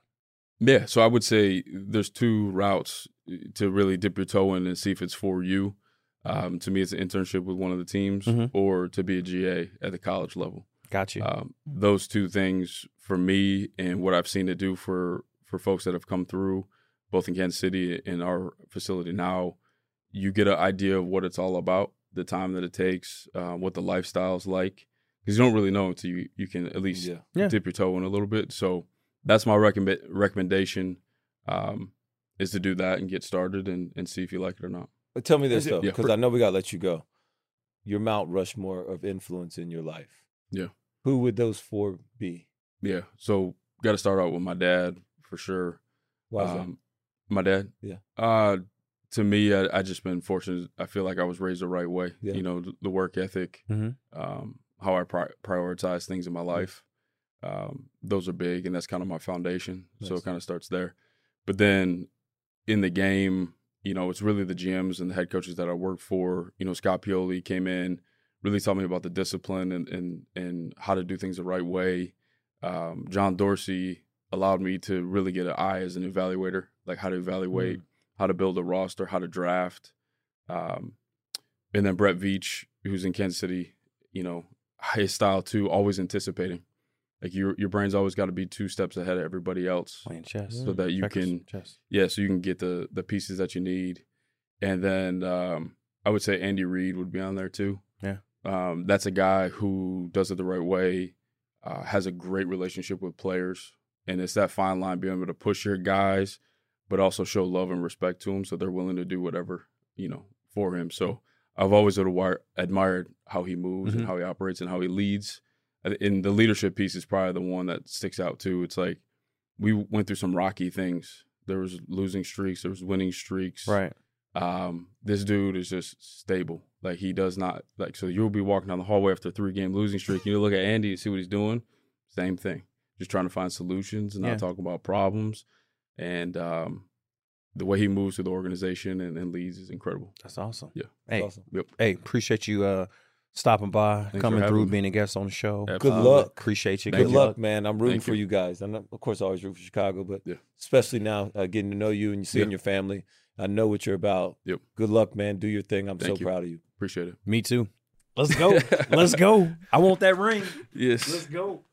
Yeah, so I would say there's two routes to really dip your toe in and see if it's for you. Um, to me, it's an internship with one of the teams, Mhm. or to be a GA at the college level. Got you. Um, those two things for me, and what I've seen it do for for folks that have come through, both in Kansas City and our facility now, you get an idea of what it's all about, the time that it takes, uh, what the lifestyle's like, because you don't really know until you you can at least Yeah. Yeah. dip your toe in a little bit. So that's my recommend recommendation um, is to do that and get started and, and see if you like it or not. But tell me this though, Yeah. because I know we gotta let you go. Your Mount Rushmore of influence in your life. Yeah. Who would those four be? Yeah. So got to start out with my dad for sure. Why? Um, my dad. Yeah. Uh, to me, I, I just been fortunate. I feel like I was raised the right way. Yeah. You know, the, the work ethic, Mhm. um, how I pri- prioritize things in my life. Um, those are big, and that's kind of my foundation. So it kind of starts there. But then in the game, you know, it's really the GMs and the head coaches that I work for. You know, Scott Pioli came in, really taught me about the discipline and and and how to do things the right way. Um, John Dorsey allowed me to really get an eye as an evaluator, like how to evaluate, how to build a roster, how to draft. Um, and then Brett Veach, who's in Kansas City, you know, his style too, always anticipating. Like your your brain's always got to be two steps ahead of everybody else Playing chess. so that you Checkers, can chess. yeah, so you can get the the pieces that you need. And then um, I would say Andy Reid would be on there too. Um, that's a guy who does it the right way, uh, has a great relationship with players, and it's that fine line being able to push your guys, but also show love and respect to them, so they're willing to do whatever you know for him. So I've always admired how he moves Mhm. and how he operates and how he leads. And the leadership piece is probably the one that sticks out too. It's like we went through some rocky things. There was losing streaks, there was winning streaks. Right. Um, this dude is just stable. Like he does not like so you'll be walking down the hallway after a three game losing streak. You look at Andy and see what he's doing. Same thing. Just trying to find solutions and not Yeah. talking about problems. And um the way he moves through the organization and, and leads is incredible. That's awesome. Yeah. Hey, awesome. Yep. hey, appreciate you uh stopping by, for coming through, me. being a guest on the show. Absolutely. Good Um, luck. Appreciate you. Good Thank luck, man. I'm rooting Thank for you. you guys. I'm of course I always root for Chicago, but Yeah. especially now uh, getting to know you and you seeing Yeah. your family. I know what you're about. Yep. Good luck, man. Do your thing. I'm Thank so you. proud of you. Appreciate it. Me too. Let's go. *laughs* Let's go. I want that ring. Yes. Let's go.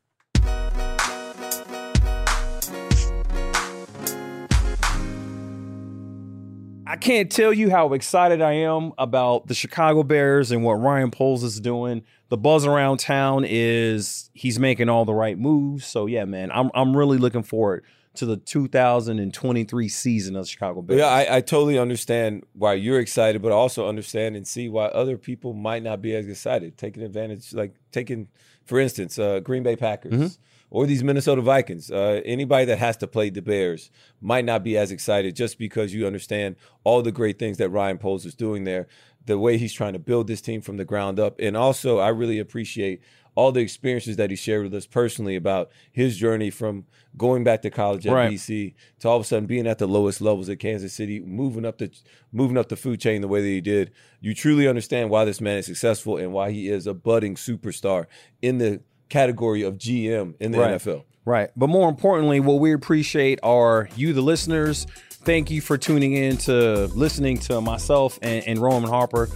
I can't tell you how excited I am about the Chicago Bears and what Ryan Poles is doing. The buzz around town is he's making all the right moves. So yeah, man, I'm I'm really looking forward to the 2023 season of the Chicago Bears. Yeah, I, I totally understand why you're excited, but also understand and see why other people might not be as excited. Taking advantage, like taking, for instance, uh, Green Bay Packers Mhm. or these Minnesota Vikings. Uh, anybody that has to play the Bears might not be as excited just because you understand all the great things that Ryan Poles is doing there, the way he's trying to build this team from the ground up. And also, I really appreciate all the experiences that he shared with us personally about his journey from going back to college at Right. BC to all of a sudden being at the lowest levels at Kansas City, moving up the moving up the food chain the way that he did. You truly understand why this man is successful and why he is a budding superstar in the category of GM in the Right. NFL. Right. But more importantly, what we appreciate are you, the listeners. Thank you for tuning in to listening to myself and, and Roman Harper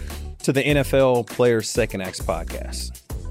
to the NFL Players Second Acts podcast.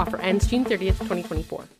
Offer ends June 30th, 2024.